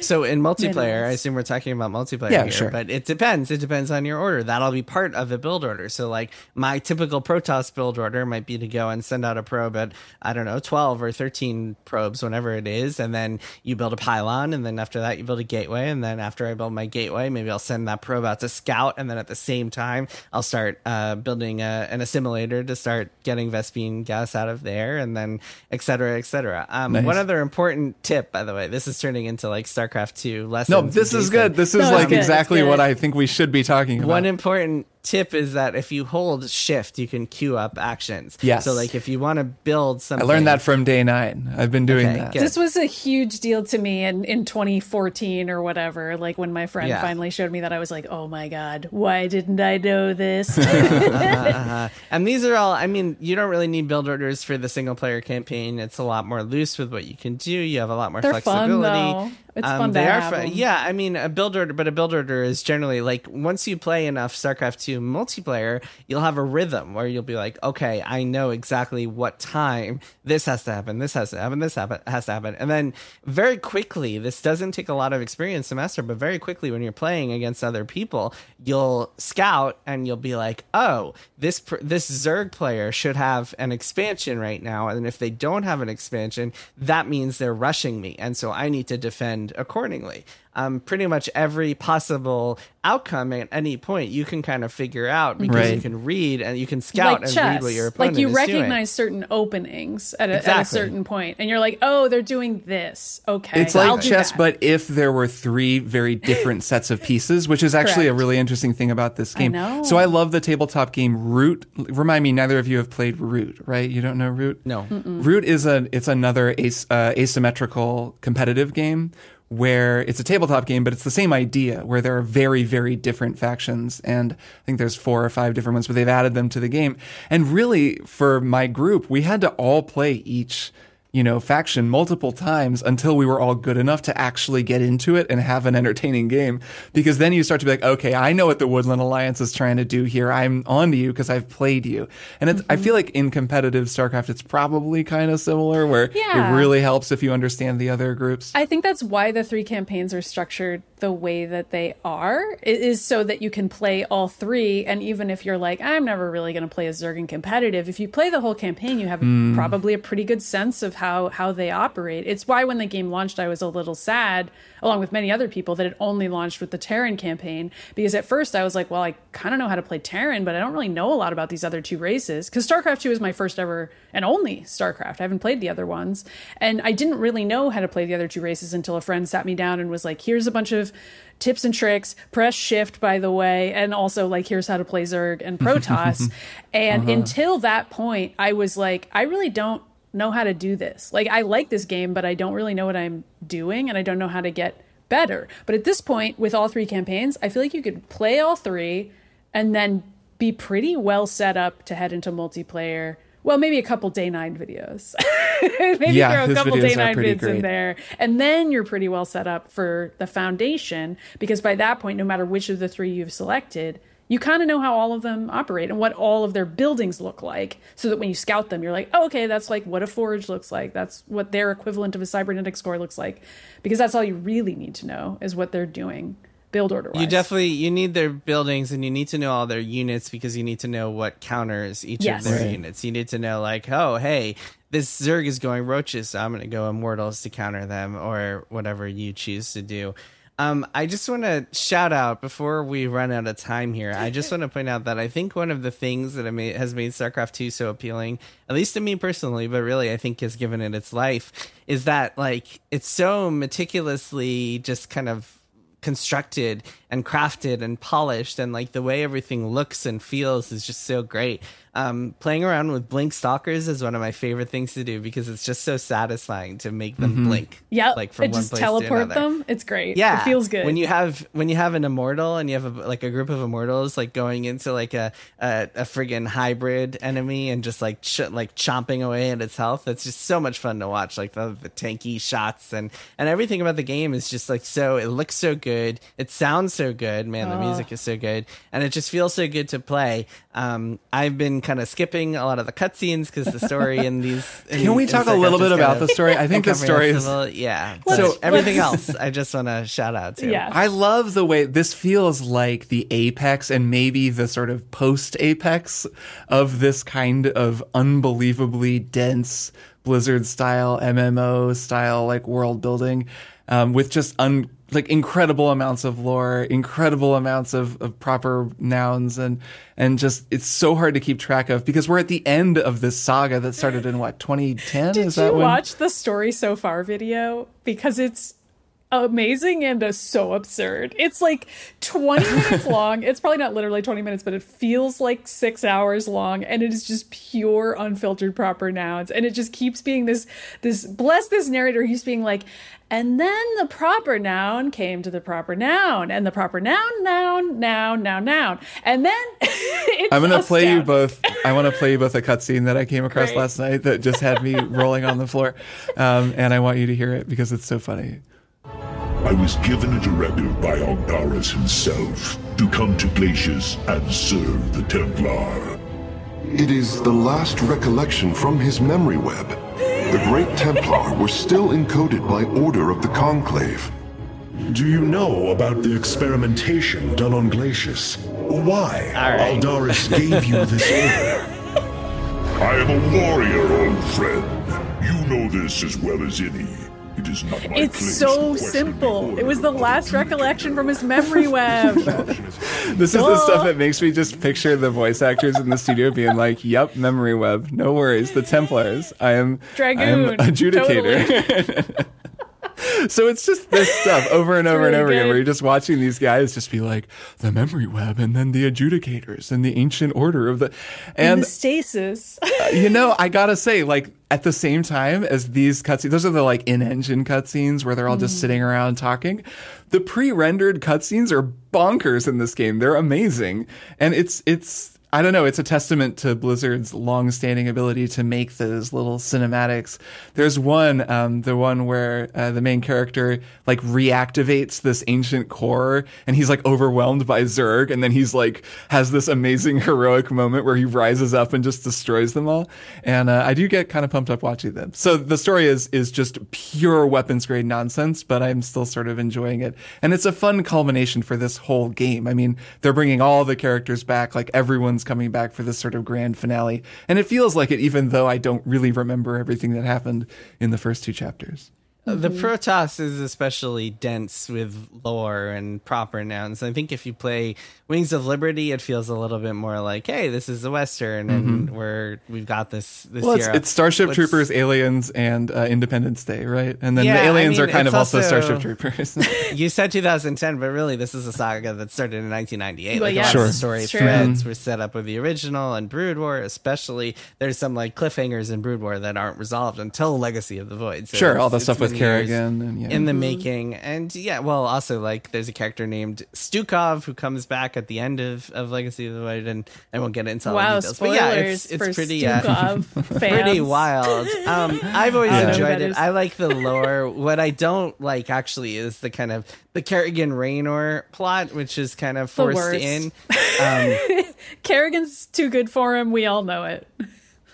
So in multiplayer, I assume we're talking about multiplayer Yeah, here, sure. but it depends. It depends on your order. That'll be part of the build order. So like my typical Protoss build order might be to go and send out a probe at I don't know, 12 or 13 probes whenever it is, and then you build a pylon and then after that you build a gateway and then after I build my gateway, maybe I'll send that probe out to scout and then at the same time I'll start uh, building a, an assimilator to start getting Vespene gas out of there and then et cetera, et cetera. Um, Nice. One other important tip, by the way, this is turning into like StarCraft 2 lessons. No, this is good. This is No, like exactly good. what I think we should be talking about. One important tip is that if you hold shift, you can queue up actions. Yes. So like if you want to build something. I learned that from Day9. I've been doing Okay, that. good. This was a huge deal to me in, in 2014 or whatever. Like when my friend Yeah. finally showed me that, I was like, oh my God, why didn't I know this? Uh-huh. And these are all. I mean, you don't really need build orders for the single player campaign. It's a lot more loose with what you can do. You have a lot more They're fun, flexibility. though. It's Um, fun to they are have fun. 'em. Yeah, I mean, a build order, but a build order is generally like once you play enough StarCraft 2 multiplayer, you'll have a rhythm where you'll be like, okay, I know exactly what time this has to happen, this has to happen, this happen, has to happen. And then very quickly, this doesn't take a lot of experience to master, but very quickly when you're playing against other people, you'll scout and you'll be like, oh, this this Zerg player should have an expansion right now, and if they don't have an expansion, that means they're rushing me, and so I need to defend accordingly. Um, pretty much every possible outcome at any point you can kind of figure out because Right. you can read and you can scout like and chess. read what your opponent is doing. like you is recognize certain openings at a, at a certain point, and you're like, oh, they're doing this. Okay, It's I'll like chess, but if there were three very different sets of pieces, which is actually a really interesting thing about this game. know. So I love the tabletop game Root. Remind me, neither of you have played Root, right? You don't know Root? No. Root is a it's another as, uh, asymmetrical competitive game where it's a tabletop game, but it's the same idea where there are very, very different factions. And I think there's four or five different ones, but they've added them to the game. And really, for my group, we had to all play each you know, faction multiple times until we were all good enough to actually get into it and have an entertaining game. Because then you start to be like, okay, I know what the Woodland Alliance is trying to do here. I'm on to you because I've played you. And it's, I mm-hmm. feel like in competitive StarCraft, it's probably kind of similar where Yeah. it really helps if you understand the other groups. I think that's why the three campaigns are structured the way that they are. It is so that you can play all three. And even if you're like, I'm never really going to play a Zerg competitive, if you play the whole campaign, you have mm. probably a pretty good sense of how how how they operate. It's why when the game launched, I was a little sad, along with many other people, that it only launched with the Terran campaign. Because at first I was like, well, I kind of know how to play Terran, but I don't really know a lot about these other two races. Because StarCraft 2 is my first ever and only StarCraft. I haven't played the other ones. And I didn't really know how to play the other two races until a friend sat me down and was like, here's a bunch of tips and tricks. Press shift, by the way. And also, like, here's how to play Zerg and Protoss. and uh-huh. until that point, I was like, I really don't know how to do this. Like, I like this game, but I don't really know what I'm doing and I don't know how to get better. But at this point, with all three campaigns, I feel like you could play all three and then be pretty well set up to head into multiplayer. Well, maybe a couple Day9 videos. maybe Yeah, throw a couple Day9 vids in there. And then you're pretty well set up for the foundation because by that point, no matter which of the three you've selected, you kind of know how all of them operate and what all of their buildings look like so that when you scout them, you're like, oh, okay, that's like what a forge looks like. That's what their equivalent of a cybernetics core looks like. Because that's all you really need to know is what they're doing build order wise. You definitely you need their buildings and you need to know all their units because you need to know what counters each Yes. of their Right. units. You need to know like, oh, hey, this Zerg is going roaches, so I'm going to go immortals to counter them or whatever you choose to do. Um, I just want to shout out before we run out of time here. I just want to point out that I think one of the things that made, has made StarCraft 2 so appealing, at least to me personally, but really I think has given it its life, is that like it's so meticulously just kind of constructed and crafted and polished and like the way everything looks and feels is just so great um playing around with blink stalkers is one of my favorite things to do because it's just so satisfying to make them blink yeah, like from it one just place teleport to another. them. It's great. yeah. it feels good. when you have when you have an immortal and you have a, like a group of immortals like going into like a a, a friggin hybrid enemy and just like ch- like chomping away at its health it's just so much fun to watch like the, the tanky shots and and everything about the game is just like so it looks so good. It sounds so good. Man the music is so good. And it just feels so good to play. Um i've been kind of skipping a lot of the cutscenes because the story in these in- Can we in talk a StarCraft little bit about the story? I think the story is yeah. Let's- so everything let's- else i just want to shout out to. Yeah. I love the way this feels like the apex and maybe the sort of post apex of this kind of unbelievably dense Blizzard style MMO style like world building um, with just un like incredible amounts of lore, incredible amounts of, of proper nouns and and just it's so hard to keep track of because we're at the end of this saga that started in what 2010 Did is you when watch the story so far video? Because it's amazing and uh, so absurd. It's like 20 minutes long. It's probably not literally 20 minutes, but it feels like six hours long. And it is just pure, unfiltered proper nouns. And it just keeps being this, this, bless this narrator, he's being like, and then the proper noun came to the proper noun, and the proper noun, noun, noun, noun, noun. And then it's I'm gonna play you both. I want to play you both a cutscene that I came across Great. last night that just had me rolling on the floor, um, and I want you to hear it because it's so funny. I was given a directive by Aldaris himself to come to Glacius and serve the Templar. It is the last recollection from his memory web. The Great Templar were still encoded by order of the Conclave. Do you know about the experimentation done on Glacius? Why right. Aldaris gave you this order? I am a warrior, old friend. You know this as well as any. It is not my It's place so simple. It was the last recollection from his memory web. This is the stuff that makes me just picture the voice actors in the studio being like, "Yep, memory web, no worries." The Templars, I am, I am Dragoon, adjudicator. so it's just this stuff over and over and really over again, where you're just watching these guys just be like, "The memory web," and then the adjudicators, and the ancient order of the, And and the stasis. Uh, you know, I gotta say, like at the same time as these cutscenes, those are the like in-engine cutscenes where they're all just mm. sitting around talking. The pre-rendered cutscenes are bonkers in this game. They're amazing, and it's it's. I don't know. It's a testament to Blizzard's long-standing ability to make those little cinematics. There's one, um, the one where uh, the main character like reactivates this ancient core, and he's like overwhelmed by Zerg, and then he's like has this amazing heroic moment where he rises up and just destroys them all. And uh, I do get kind of pumped up watching them. So the story is is just pure weapons grade nonsense, but I'm still sort of enjoying it, and it's a fun culmination for this whole game. I mean, they're bringing all the characters back, like everyone's coming back for this sort of grand finale, and it feels like it, even though I don't really remember everything that happened in the first two chapters. The mm-hmm. Protoss is especially dense with lore and proper nouns. I think if you play Wings of Liberty, it feels a little bit more like, "Hey, this is a western, and mm-hmm. we're we've got this this Well, it's, it's Starship What's- Troopers, Aliens, and uh, Independence Day, right? And then Yeah, the I aliens mean, are kind of also, also- Starship Troopers. You said 2010, but really, this is a saga that started in 1998. Well, like yes, a lot Sure. story it's true. threads mm-hmm. were set up with the original and Brood War, especially. There's some like cliffhangers in Brood War that aren't resolved until Legacy of the Void. So sure, all the stuff with many years Kerrigan and yeah. in the Mm-hmm. making, and yeah, well, also like there's a character named Stukov who comes back at the end of, of Legacy of the Void, and I won't get into all wow, the details. spoilers but yeah, it's, it's pretty uh, Stukov pretty wild. Um, I've always I don't know who enjoyed it. I like the lore. what I don't like actually is the kind of the Kerrigan Raynor plot, which is kind of forced in. Um, Kerrigan's too good for him. We all know it.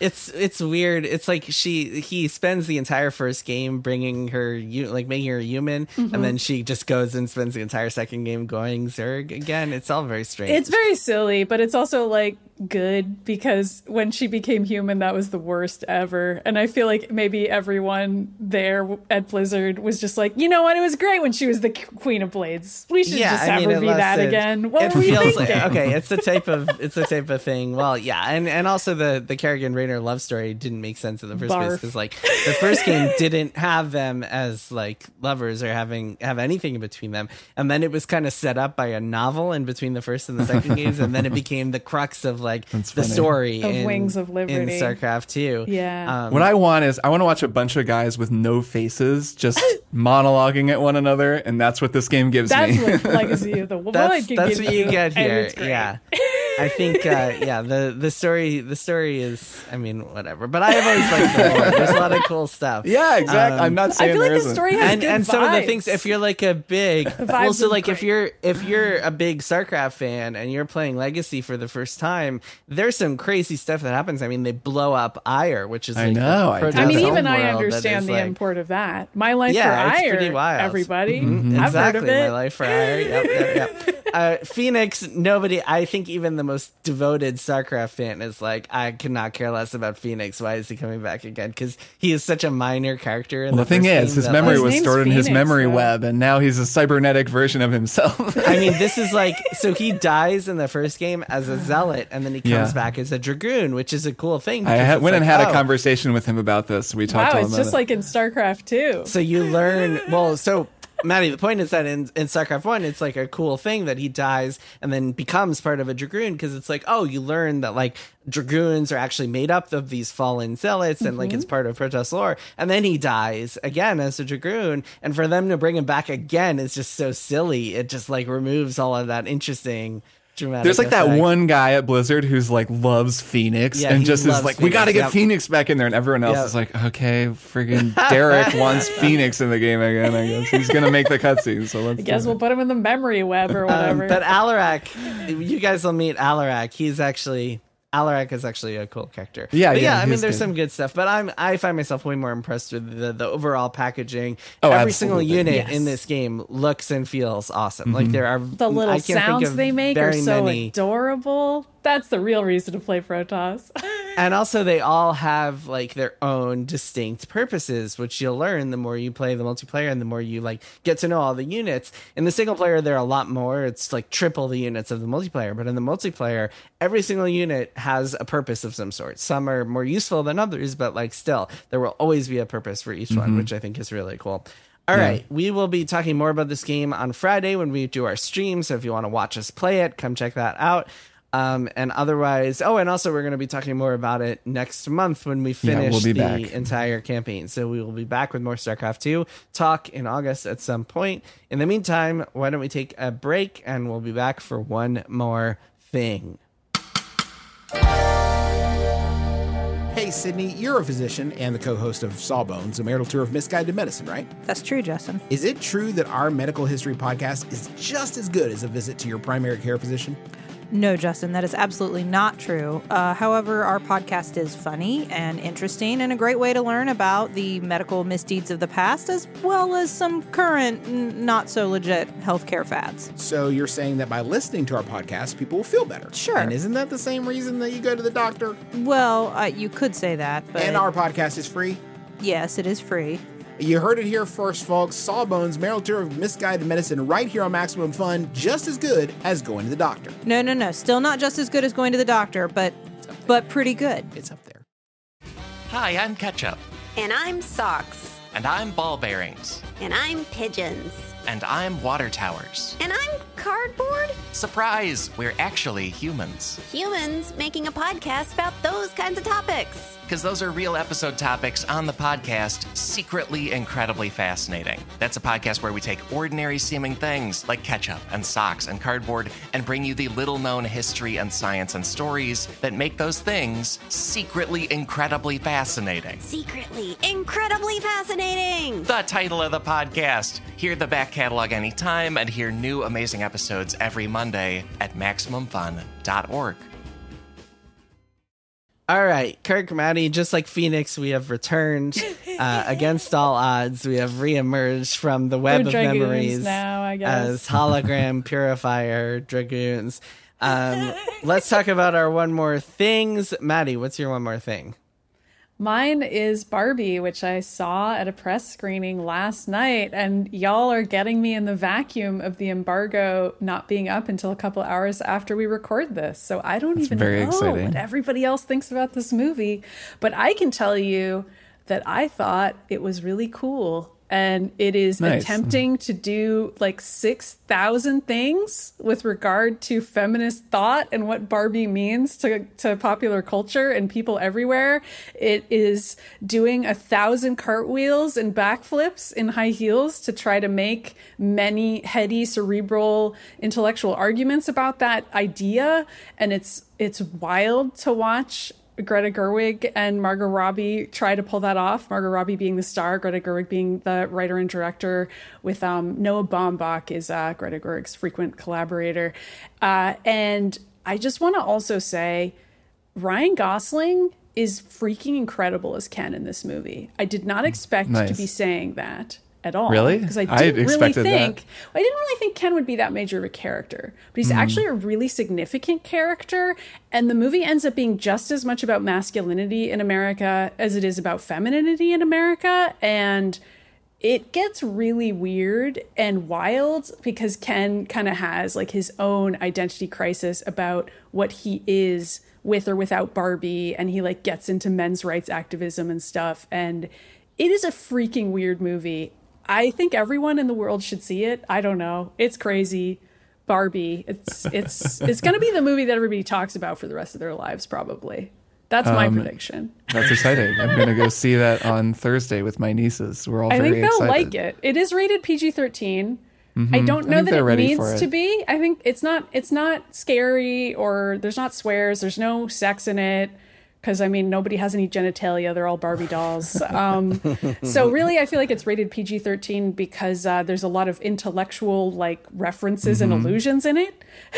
It's it's weird. It's like she he spends the entire first game bringing her you like making her human, Mm-hmm. and then she just goes and spends the entire second game going Zerg again. It's all very strange. It's very silly, but it's also like good because when she became human, that was the worst ever. And I feel like maybe everyone there at Blizzard was just like, you know what? It was great when she was the Queen of Blades. We should just have her it be that again. What it were feels thinking? like okay. It's the type of it's the type of thing. Well, yeah, and and also the the Kerrigan Raynor love story didn't make sense in the first place because like the first game didn't have them as like lovers or having have anything in between them, and then it was kind of set up by a novel in between the first and the second games, and then it became the crux of like the funny. story Of in, Wings of Liberty in StarCraft two. Yeah. Um, What I want is I want to watch a bunch of guys with no faces just monologuing at one another, and that's what this game gives That's me. what Legacy of the Void that's could that's give what you get here. Yeah. I think uh, yeah, the the story the story is I mean, whatever. But I have always liked the lore. There's a lot of cool stuff. yeah, exactly. Um, I'm not I feel like there the isn't. story has and good and some of the things if you're like a big vibes also are like if you're if you're a big starcraft fan and you're playing legacy for the first time there's some crazy stuff that happens i mean they blow up Aiur which is I like know, I. I mean, even I understand the like- import of that. My life Yeah, for it's Aiur, pretty wild. everybody. Mm-hmm. I've exactly heard of it. my life for Aiur yep, yep, yep. Uh, Fenix nobody i think even the most devoted starcraft fan is like i could not care less about Fenix why is he coming back again because he is such a minor character in Well, the thing first is, his memory His was name's stored in his memory though. web, and now he's a cybernetic version of himself. I mean, this is like so he dies in the first game as a zealot, and then he comes Yeah. back as a dragoon, which is a cool thing. I ha- it's went and had oh, a conversation with him about this. We talked to Wow, him it's about just it. like in StarCraft too. So you learn well. So Maddy, the point is that in, in StarCraft One, it's like a cool thing that he dies and then becomes part of a dragoon because it's like, oh, you learn that like dragoons are actually made up of these fallen zealots and like it's mm-hmm. part of Protoss lore. And then he dies again as a dragoon, and for them to bring him back again is just so silly. It just like removes all of that interesting. Dramatic There's like that one guy at Blizzard who's like loves Fenix Yeah, and just is loves like, we got to get yep. Fenix back in there, and everyone else Yep. is like, okay, friggin' Derek wants Fenix in the game again. I guess he's gonna make the cutscene, so let's. I guess we'll it. put him in the memory web or Um, whatever. but Alarak, you guys will meet Alarak. He's actually Alarak is actually a cool character. Yeah, But yeah, I mean, there's good. some good stuff, but I'm I find myself way more impressed with the, the overall packaging. Oh, Every single unit Yes. in this game looks and feels awesome. Like mm-hmm. there are the little I can't think sounds of they make are so many. adorable. That's the real reason to play Protoss. and also they all have like their own distinct purposes which you'll learn the more you play the multiplayer and the more you like get to know all the units in the single player there are a lot more it's like triple the units of the multiplayer but in the multiplayer every single unit has a purpose of some sort some are more useful than others but like still there will always be a purpose for each one mm-hmm. which i think is really cool All right, we will be talking more about this game on Friday when we do our stream. So if you want to watch us play it, come check that out. Um, and otherwise, oh, and also we're going to be talking more about it next month when we Yeah, finish we'll be the back. entire campaign. So we will be back with more StarCraft 2 talk in August at some point. In the meantime, why don't we take a break and we'll be back for one more thing. Hey, Sydnee, you're a physician and the co host of Sawbones, a marital tour of misguided medicine, right? That's true, Justin. Is it true that our medical history podcast is just as good as a visit to your primary care physician? No, Justin, that is absolutely not true. Uh, however, our podcast is funny and interesting and a great way to learn about the medical misdeeds of the past as well as some current, n- not so legit healthcare fads. So you're saying that by listening to our podcast, people will feel better? Sure. And isn't that the same reason that you go to the doctor? Well, uh, you could say that, but And our podcast is free? yes, it is free. You heard it here first, folks. Sawbones, marital tour of misguided medicine, right here on Maximum Fun, just as good as going to the doctor. No, no, no. Still not just as good as going to the doctor, but but pretty good. It's up there. Hi, I'm Ketchup. And I'm Socks. And I'm Ball Bearings. And I'm Pigeons. And I'm Water Towers. And I'm Cardboard. Surprise! We're actually humans. Humans making a podcast about those kinds of topics. Because those are real episode topics on the podcast, secretly incredibly fascinating. That's a podcast where we take ordinary seeming things like ketchup and socks and cardboard and bring you the little known history and science and stories that make those things secretly incredibly fascinating. Secretly, incredibly fascinating. the title of the podcast. Hear the back catalog anytime and hear new amazing episodes every Monday at MaximumFun.org. All right, Kirk, Maddy, just like Fenix, we have returned uh, against all odds. We have reemerged from the web We're of memories now, I guess. as hologram purifier dragoons. Um, let's talk about our one more things. Maddy, what's your one more thing? Mine is Barbie, which I saw at a press screening last night, and y'all are getting me in the vacuum of the embargo not being up until a couple hours after we record this. So I don't even very know exciting. what everybody else thinks about this movie, but I can tell you that I thought it was really cool. And it is Nice. attempting to do like 6,000 things with regard to feminist thought and what Barbie means to, to popular culture and people everywhere. It is doing a thousand cartwheels and backflips in high heels to try to make many heady, cerebral, intellectual arguments about that idea. And it's, it's wild to watch Greta Gerwig and Margot Robbie try to pull that off. Margot Robbie being the star, Greta Gerwig being the writer and director, with um, Noah Baumbach is uh, Greta Gerwig's frequent collaborator. Uh, and I just want to also say, Ryan Gosling is freaking incredible as Ken in this movie. I did not expect to be saying that at all. Really? Because I I didn't really expected that. think I didn't really think Ken would be that major of a character, but he's hmm. actually a really significant character. And the movie ends up being just as much about masculinity in America as it is about femininity in America. And it gets really weird and wild because Ken kind of has like his own identity crisis about what he is with or without Barbie. And he like gets into men's rights activism and stuff. And it is a freaking weird movie. I think everyone in the world should see it. I don't know. It's crazy. Barbie. It's it's it's going to be the movie that everybody talks about for the rest of their lives probably. That's my Um, prediction. That's exciting. I'm going to go see that on Thursday with my nieces. We're all I very think they'll excited. like it. It is rated PG-13. I don't know think that it needs it. to be. I think it's not it's not scary or there's not swears, there's no sex in it because I mean nobody has any genitalia, they're all Barbie dolls. Um, so really I feel like it's rated PG-13 because uh, there's a lot of intellectual like references Mm-hmm. and allusions in it.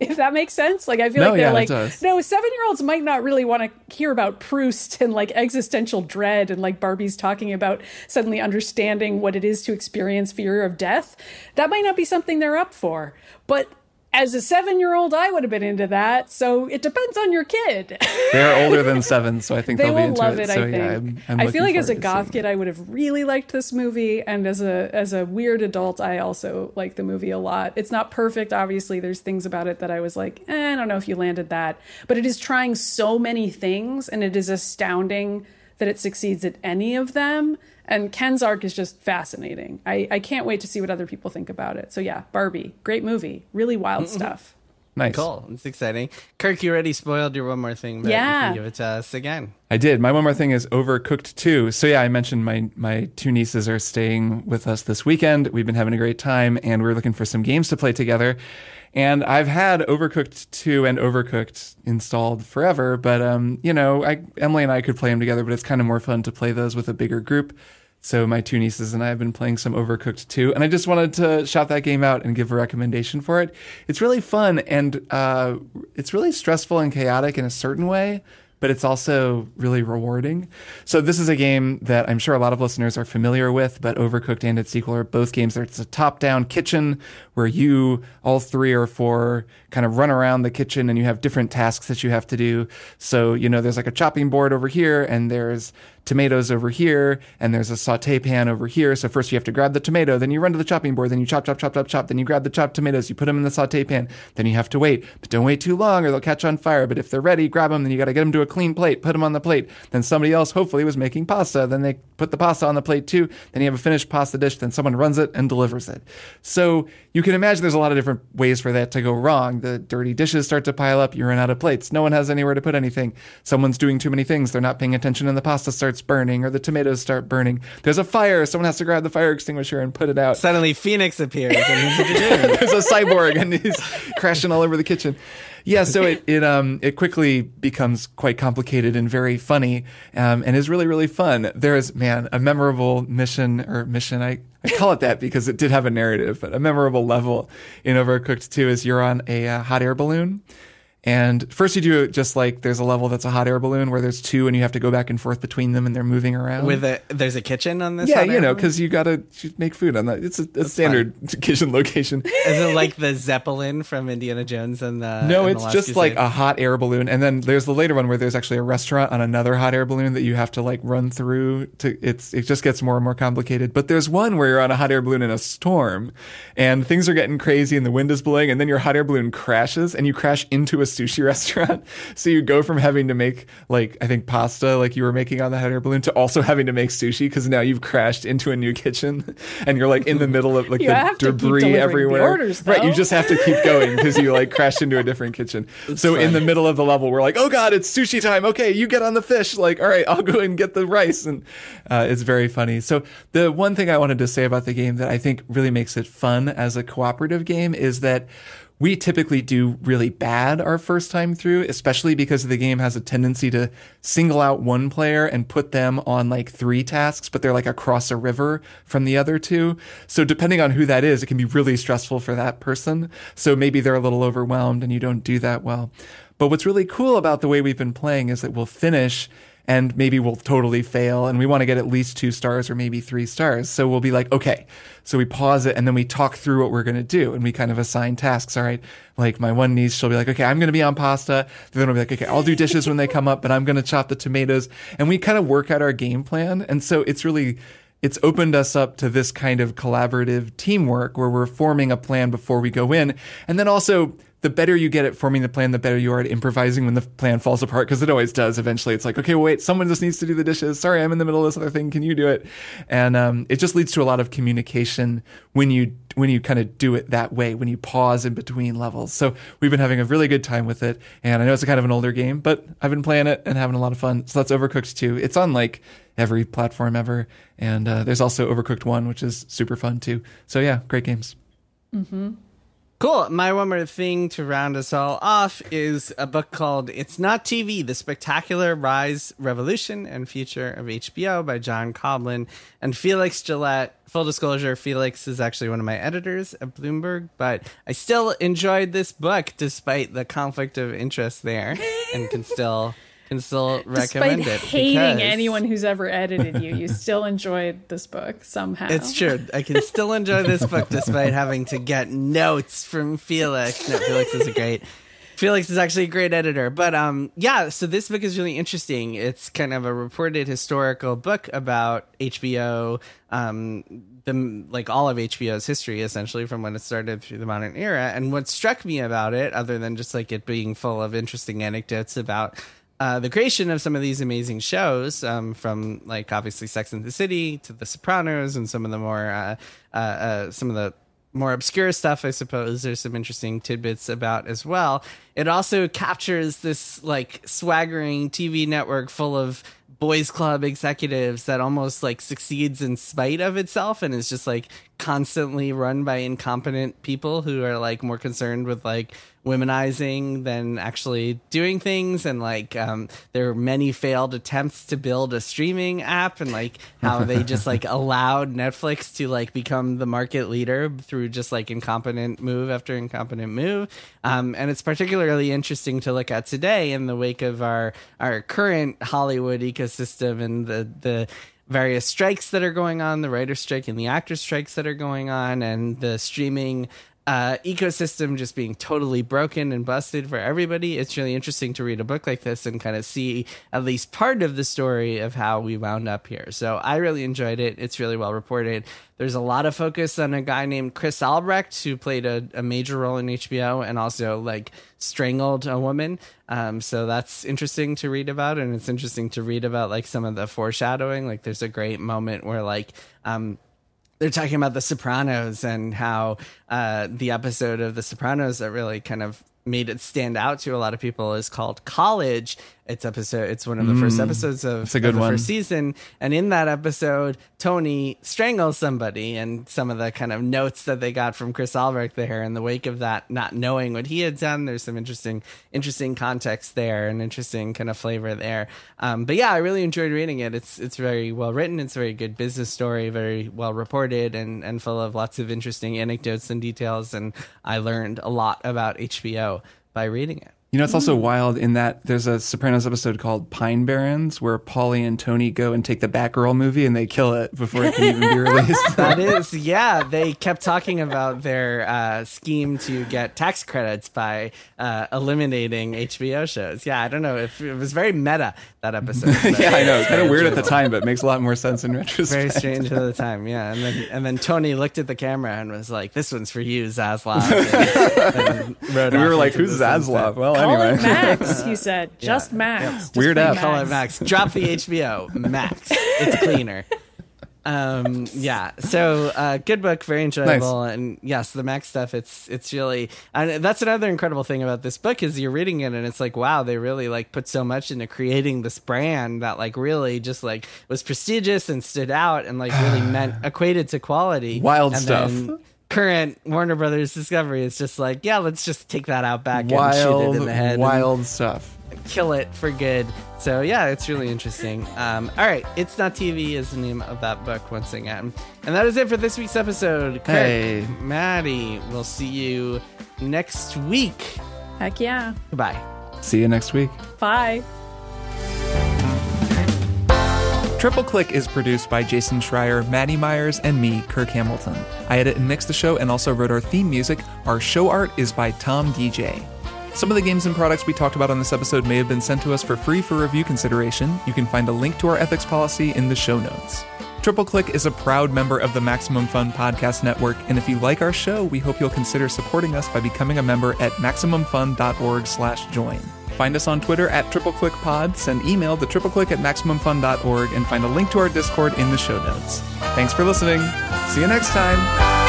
if that makes sense. Like I feel No, like they're yeah, like no, seven year olds might not really want to hear about Proust and like existential dread and like Barbie's talking about suddenly understanding what it is to experience fear of death. That might not be something they're up for. But as a seven year old, I would have been into that. So it depends on your kid. They're older than seven, so I think they they'll be into love it. it. So I think. yeah, I'm, I'm I feel like as a goth kid, I would have really liked this movie, and as a as a weird adult, I also like the movie a lot. It's not perfect, obviously. There's things about it that I was like, eh, I don't know if you landed that, but it is trying so many things, and it is astounding that it succeeds at any of them. And Ken's arc is just fascinating. I, I can't wait to see what other people think about it. So yeah, Barbie, great movie, really wild stuff. Nice. Cool. It's exciting. Kirk, you already spoiled your one more thing, but you Yeah. can give it to us again. I did. My one more thing is Overcooked 2. So yeah, I mentioned my my two nieces are staying with us this weekend. We've been having a great time and we're looking for some games to play together. And I've had Overcooked 2 and Overcooked installed forever, but um, you know, I Emily and I could play them together, but it's kind of more fun to play those with a bigger group. So my two nieces and I have been playing some Overcooked 2, and I just wanted to shout that game out and give a recommendation for it. It's really fun and uh, it's really stressful and chaotic in a certain way, but it's also really rewarding. So this is a game that I'm sure a lot of listeners are familiar with, but Overcooked and its sequel are both games that it's a top-down kitchen where you, all three or four, kind of run around the kitchen and you have different tasks that you have to do. So, you know, there's like a chopping board over here and there's tomatoes over here and there's a saute pan over here. So first you have to grab the tomato, then you run to the chopping board, then you chop, chop, chop, chop, chop, then you grab the chopped tomatoes, you put them in the saute pan, then you have to wait, but don't wait too long or they'll catch on fire. But if they're ready, grab them, then you got to get them to a clean plate, put them on the plate. Then somebody else hopefully was making pasta, then they put the pasta on the plate too. Then you have a finished pasta dish, then someone runs it and delivers it. So you can imagine there's a lot of different ways for that to go wrong. The dirty dishes start to pile up, you run out of plates, no one has anywhere to put anything. Someone's doing too many things, they're not paying attention and the pasta starts burning or the tomatoes start burning. There's a fire, someone has to grab the fire extinguisher and put it out. Suddenly, Fenix appears and he's a There's a cyborg and he's crashing all over the kitchen. Yeah, so it it um it quickly becomes quite complicated and very funny, um, and is really really fun. There's man a memorable mission or mission I. I call it that because it did have a narrative, but a memorable level in Overcooked 2 is you're on a uh, hot air balloon. And first you do it just like there's a level that's a hot air balloon where there's two and you have to go back and forth between them and they're moving around. With a there's a kitchen on this. yeah, you know, because you got to make food on that. It's a, a standard kitchen location. is it like the Zeppelin from Indiana Jones and the No, and it's Last just like a hot air balloon, and then there's the later one where there's actually a restaurant on another hot air balloon that you have to like run through. To it's it just gets more and more complicated. But there's one where you're on a hot air balloon in a storm, and things are getting crazy, and the wind is blowing, and then your hot air balloon crashes, and you crash into a sushi restaurant. so you go from having to make like I think pasta, like you were making on the hot air balloon, to also having to make sushi because now you've crashed into a new kitchen, and you're like in the middle of like You the have to keep debris delivering the everywhere. orders, right, you just have to keep going because you like crashed into a different kitchen. so in the middle of the level, we're like, "Oh God, it's sushi time! Okay, you get on the fish." Like, all right, I'll go and get the rice, and uh, it's very funny. So the one thing I wanted to say about the game that I think really makes it fun as a cooperative game is that. We typically do really bad our first time through, especially because the game has a tendency to single out one player and put them on like three tasks, but they're like across a river from the other two. So depending on who that is, it can be really stressful for that person. So maybe they're a little overwhelmed and you don't do that well. But what's really cool about the way we've been playing is that we'll finish and maybe we'll totally fail and we want to get at least two stars or maybe three stars. So we'll be like, okay. So we pause it and then we talk through what we're going to do and we kind of assign tasks. All right. Like my one niece, she'll be like, okay, I'm going to be on pasta. Then I'll be like, okay, I'll do dishes when they come up, but I'm going to chop the tomatoes. And we kind of work out our game plan. And so it's really, it's opened us up to this kind of collaborative teamwork where we're forming a plan before we go in. And then also, the better you get at forming the plan, the better you are at improvising when the plan falls apart, because it always does. Eventually, it's like, okay, wait, someone just needs to do the dishes. Sorry, I'm in the middle of this other thing. Can you do it? And um, it just leads to a lot of communication when you when you kind of do it that way, when you pause in between levels. So we've been having a really good time with it, and I know it's kind of an older game, but I've been playing it and having a lot of fun. So that's Overcooked 2. It's on like every platform ever, and uh, there's also Overcooked 1, which is super fun too. So yeah, great games. Cool. My one more thing to round us all off is a book called It's Not TV The Spectacular Rise, Revolution, and Future of HBO by John Koblin and Felix Gillette. Full disclosure, Felix is actually one of my editors at Bloomberg, but I still enjoyed this book despite the conflict of interest there and can still can still Despite recommend it. hating because- anyone who's ever edited you, you still enjoyed this book somehow. It's true. I can still enjoy this book despite having to get notes from Felix. No, Felix is a great. Felix is actually a great editor. But um, yeah, so this book is really interesting. It's kind of a reported historical book about HBO, um, the like all of HBO's history, essentially from when it started through the modern era. And what struck me about it, other than just like it being full of interesting anecdotes about uh, the creation of some of these amazing shows, um, from like obviously Sex and the City to The Sopranos, and some of the more uh, uh, uh, some of the more obscure stuff, I suppose. There's some interesting tidbits about as well. It also captures this like swaggering TV network full of boys club executives that almost like succeeds in spite of itself and is just like constantly run by incompetent people who are like more concerned with like womenizing than actually doing things. And like um there are many failed attempts to build a streaming app and like how they just like allowed Netflix to like become the market leader through just like incompetent move after incompetent move. Um and it's particularly interesting to look at today in the wake of our our current Hollywood ecosystem and the the various strikes that are going on, the writer strike and the actor strikes that are going on, and the streaming uh, ecosystem just being totally broken and busted for everybody. It's really interesting to read a book like this and kind of see at least part of the story of how we wound up here. So I really enjoyed it. It's really well reported. There's a lot of focus on a guy named Chris Albrecht who played a, a major role in HBO and also like strangled a woman. Um, so that's interesting to read about, and it's interesting to read about like some of the foreshadowing. Like there's a great moment where like um, they're talking about The Sopranos and how uh, the episode of The Sopranos that really kind of made it stand out to a lot of people is called College. It's episode. It's one of the first episodes of, It's a good of the one. first season, and in that episode, Tony strangles somebody, and some of the kind of notes that they got from Chris Albrecht there in the wake of that, not knowing what he had done. There's some interesting, interesting context there, and interesting kind of flavor there. Um, but yeah, I really enjoyed reading it. It's it's very well written. It's a very good business story, very well reported, and and full of lots of interesting anecdotes and details. And I learned a lot about HBO by reading it. You know, it's also wild in that there's a Sopranos episode called Pine Barrens where Paulie and Tony go and take the Batgirl movie and they kill it before it can even be released. That is, yeah. They kept talking about their uh, scheme to get tax credits by uh, eliminating HBO shows. Yeah, I don't know if it was very meta that episode. yeah, I know. It's kind of weird at the time, but it makes a lot more sense in retrospect. Very strange at the time, yeah. And then and then Tony looked at the camera and was like, "This one's for you, Zaslav." And, and And we were like, "Who's the sunset. Zaslav?" Well, Call anyway. it Max, he said. Just Max. Just Weird plain app. Call it Max. Drop the HBO. Max. It's cleaner. Um. Yeah. So, uh, good book, very enjoyable, and yes, the mac stuff. It's it's really, and that's another incredible thing about this book is you're reading it and it's like, wow, they really like put so much into creating this brand that like really just like was prestigious and stood out and like really meant equated to quality. Wild And stuff. then Current Warner Brothers Discovery is just like, yeah, let's just take that out back and shoot it in the head. and- wild stuff. Kill it for good. So yeah, it's really interesting. Um, all right, it's not TV is the name of that book once again, and that is it for this week's episode. Kirk, Hey. Maddy, we'll see you next week. Heck yeah. Goodbye. See you next week. Bye. Triple Click is produced by Jason Schreier, Maddy Myers, and me, Kirk Hamilton. I edit and mix the show and also wrote our theme music. Our show art is by Tom DJ. Some of the games and products we talked about on this episode may have been sent to us for free for review consideration. You can find a link to our ethics policy in the show notes. Triple Click is a proud member of the Maximum Fun Podcast Network, and if you like our show, we hope you'll consider supporting us by becoming a member at MaximumFun.org/join. Find us on Twitter at TripleClickPod, send email to tripleclick at MaximumFun.org, and find a link to our Discord in the show notes. Thanks for listening. See you next time.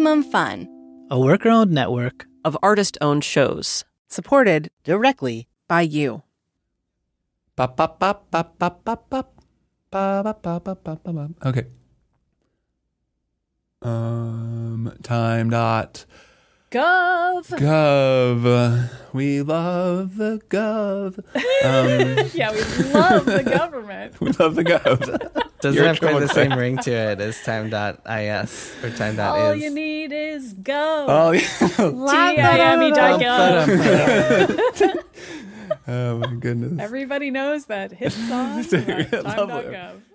Maximum Fun. a worker owned network of artist owned shows. supported directly by you. Okay. Um, time dot Gov. gov. We love the gov. Um, yeah, we love the government. we love the gov. Doesn't You're have quite the going same ring to it as time.is or time.is. All you need is Gov. Oh, yeah. T-I-M-E gov. oh my goodness. Everybody knows that hit song. I about time.gov. it.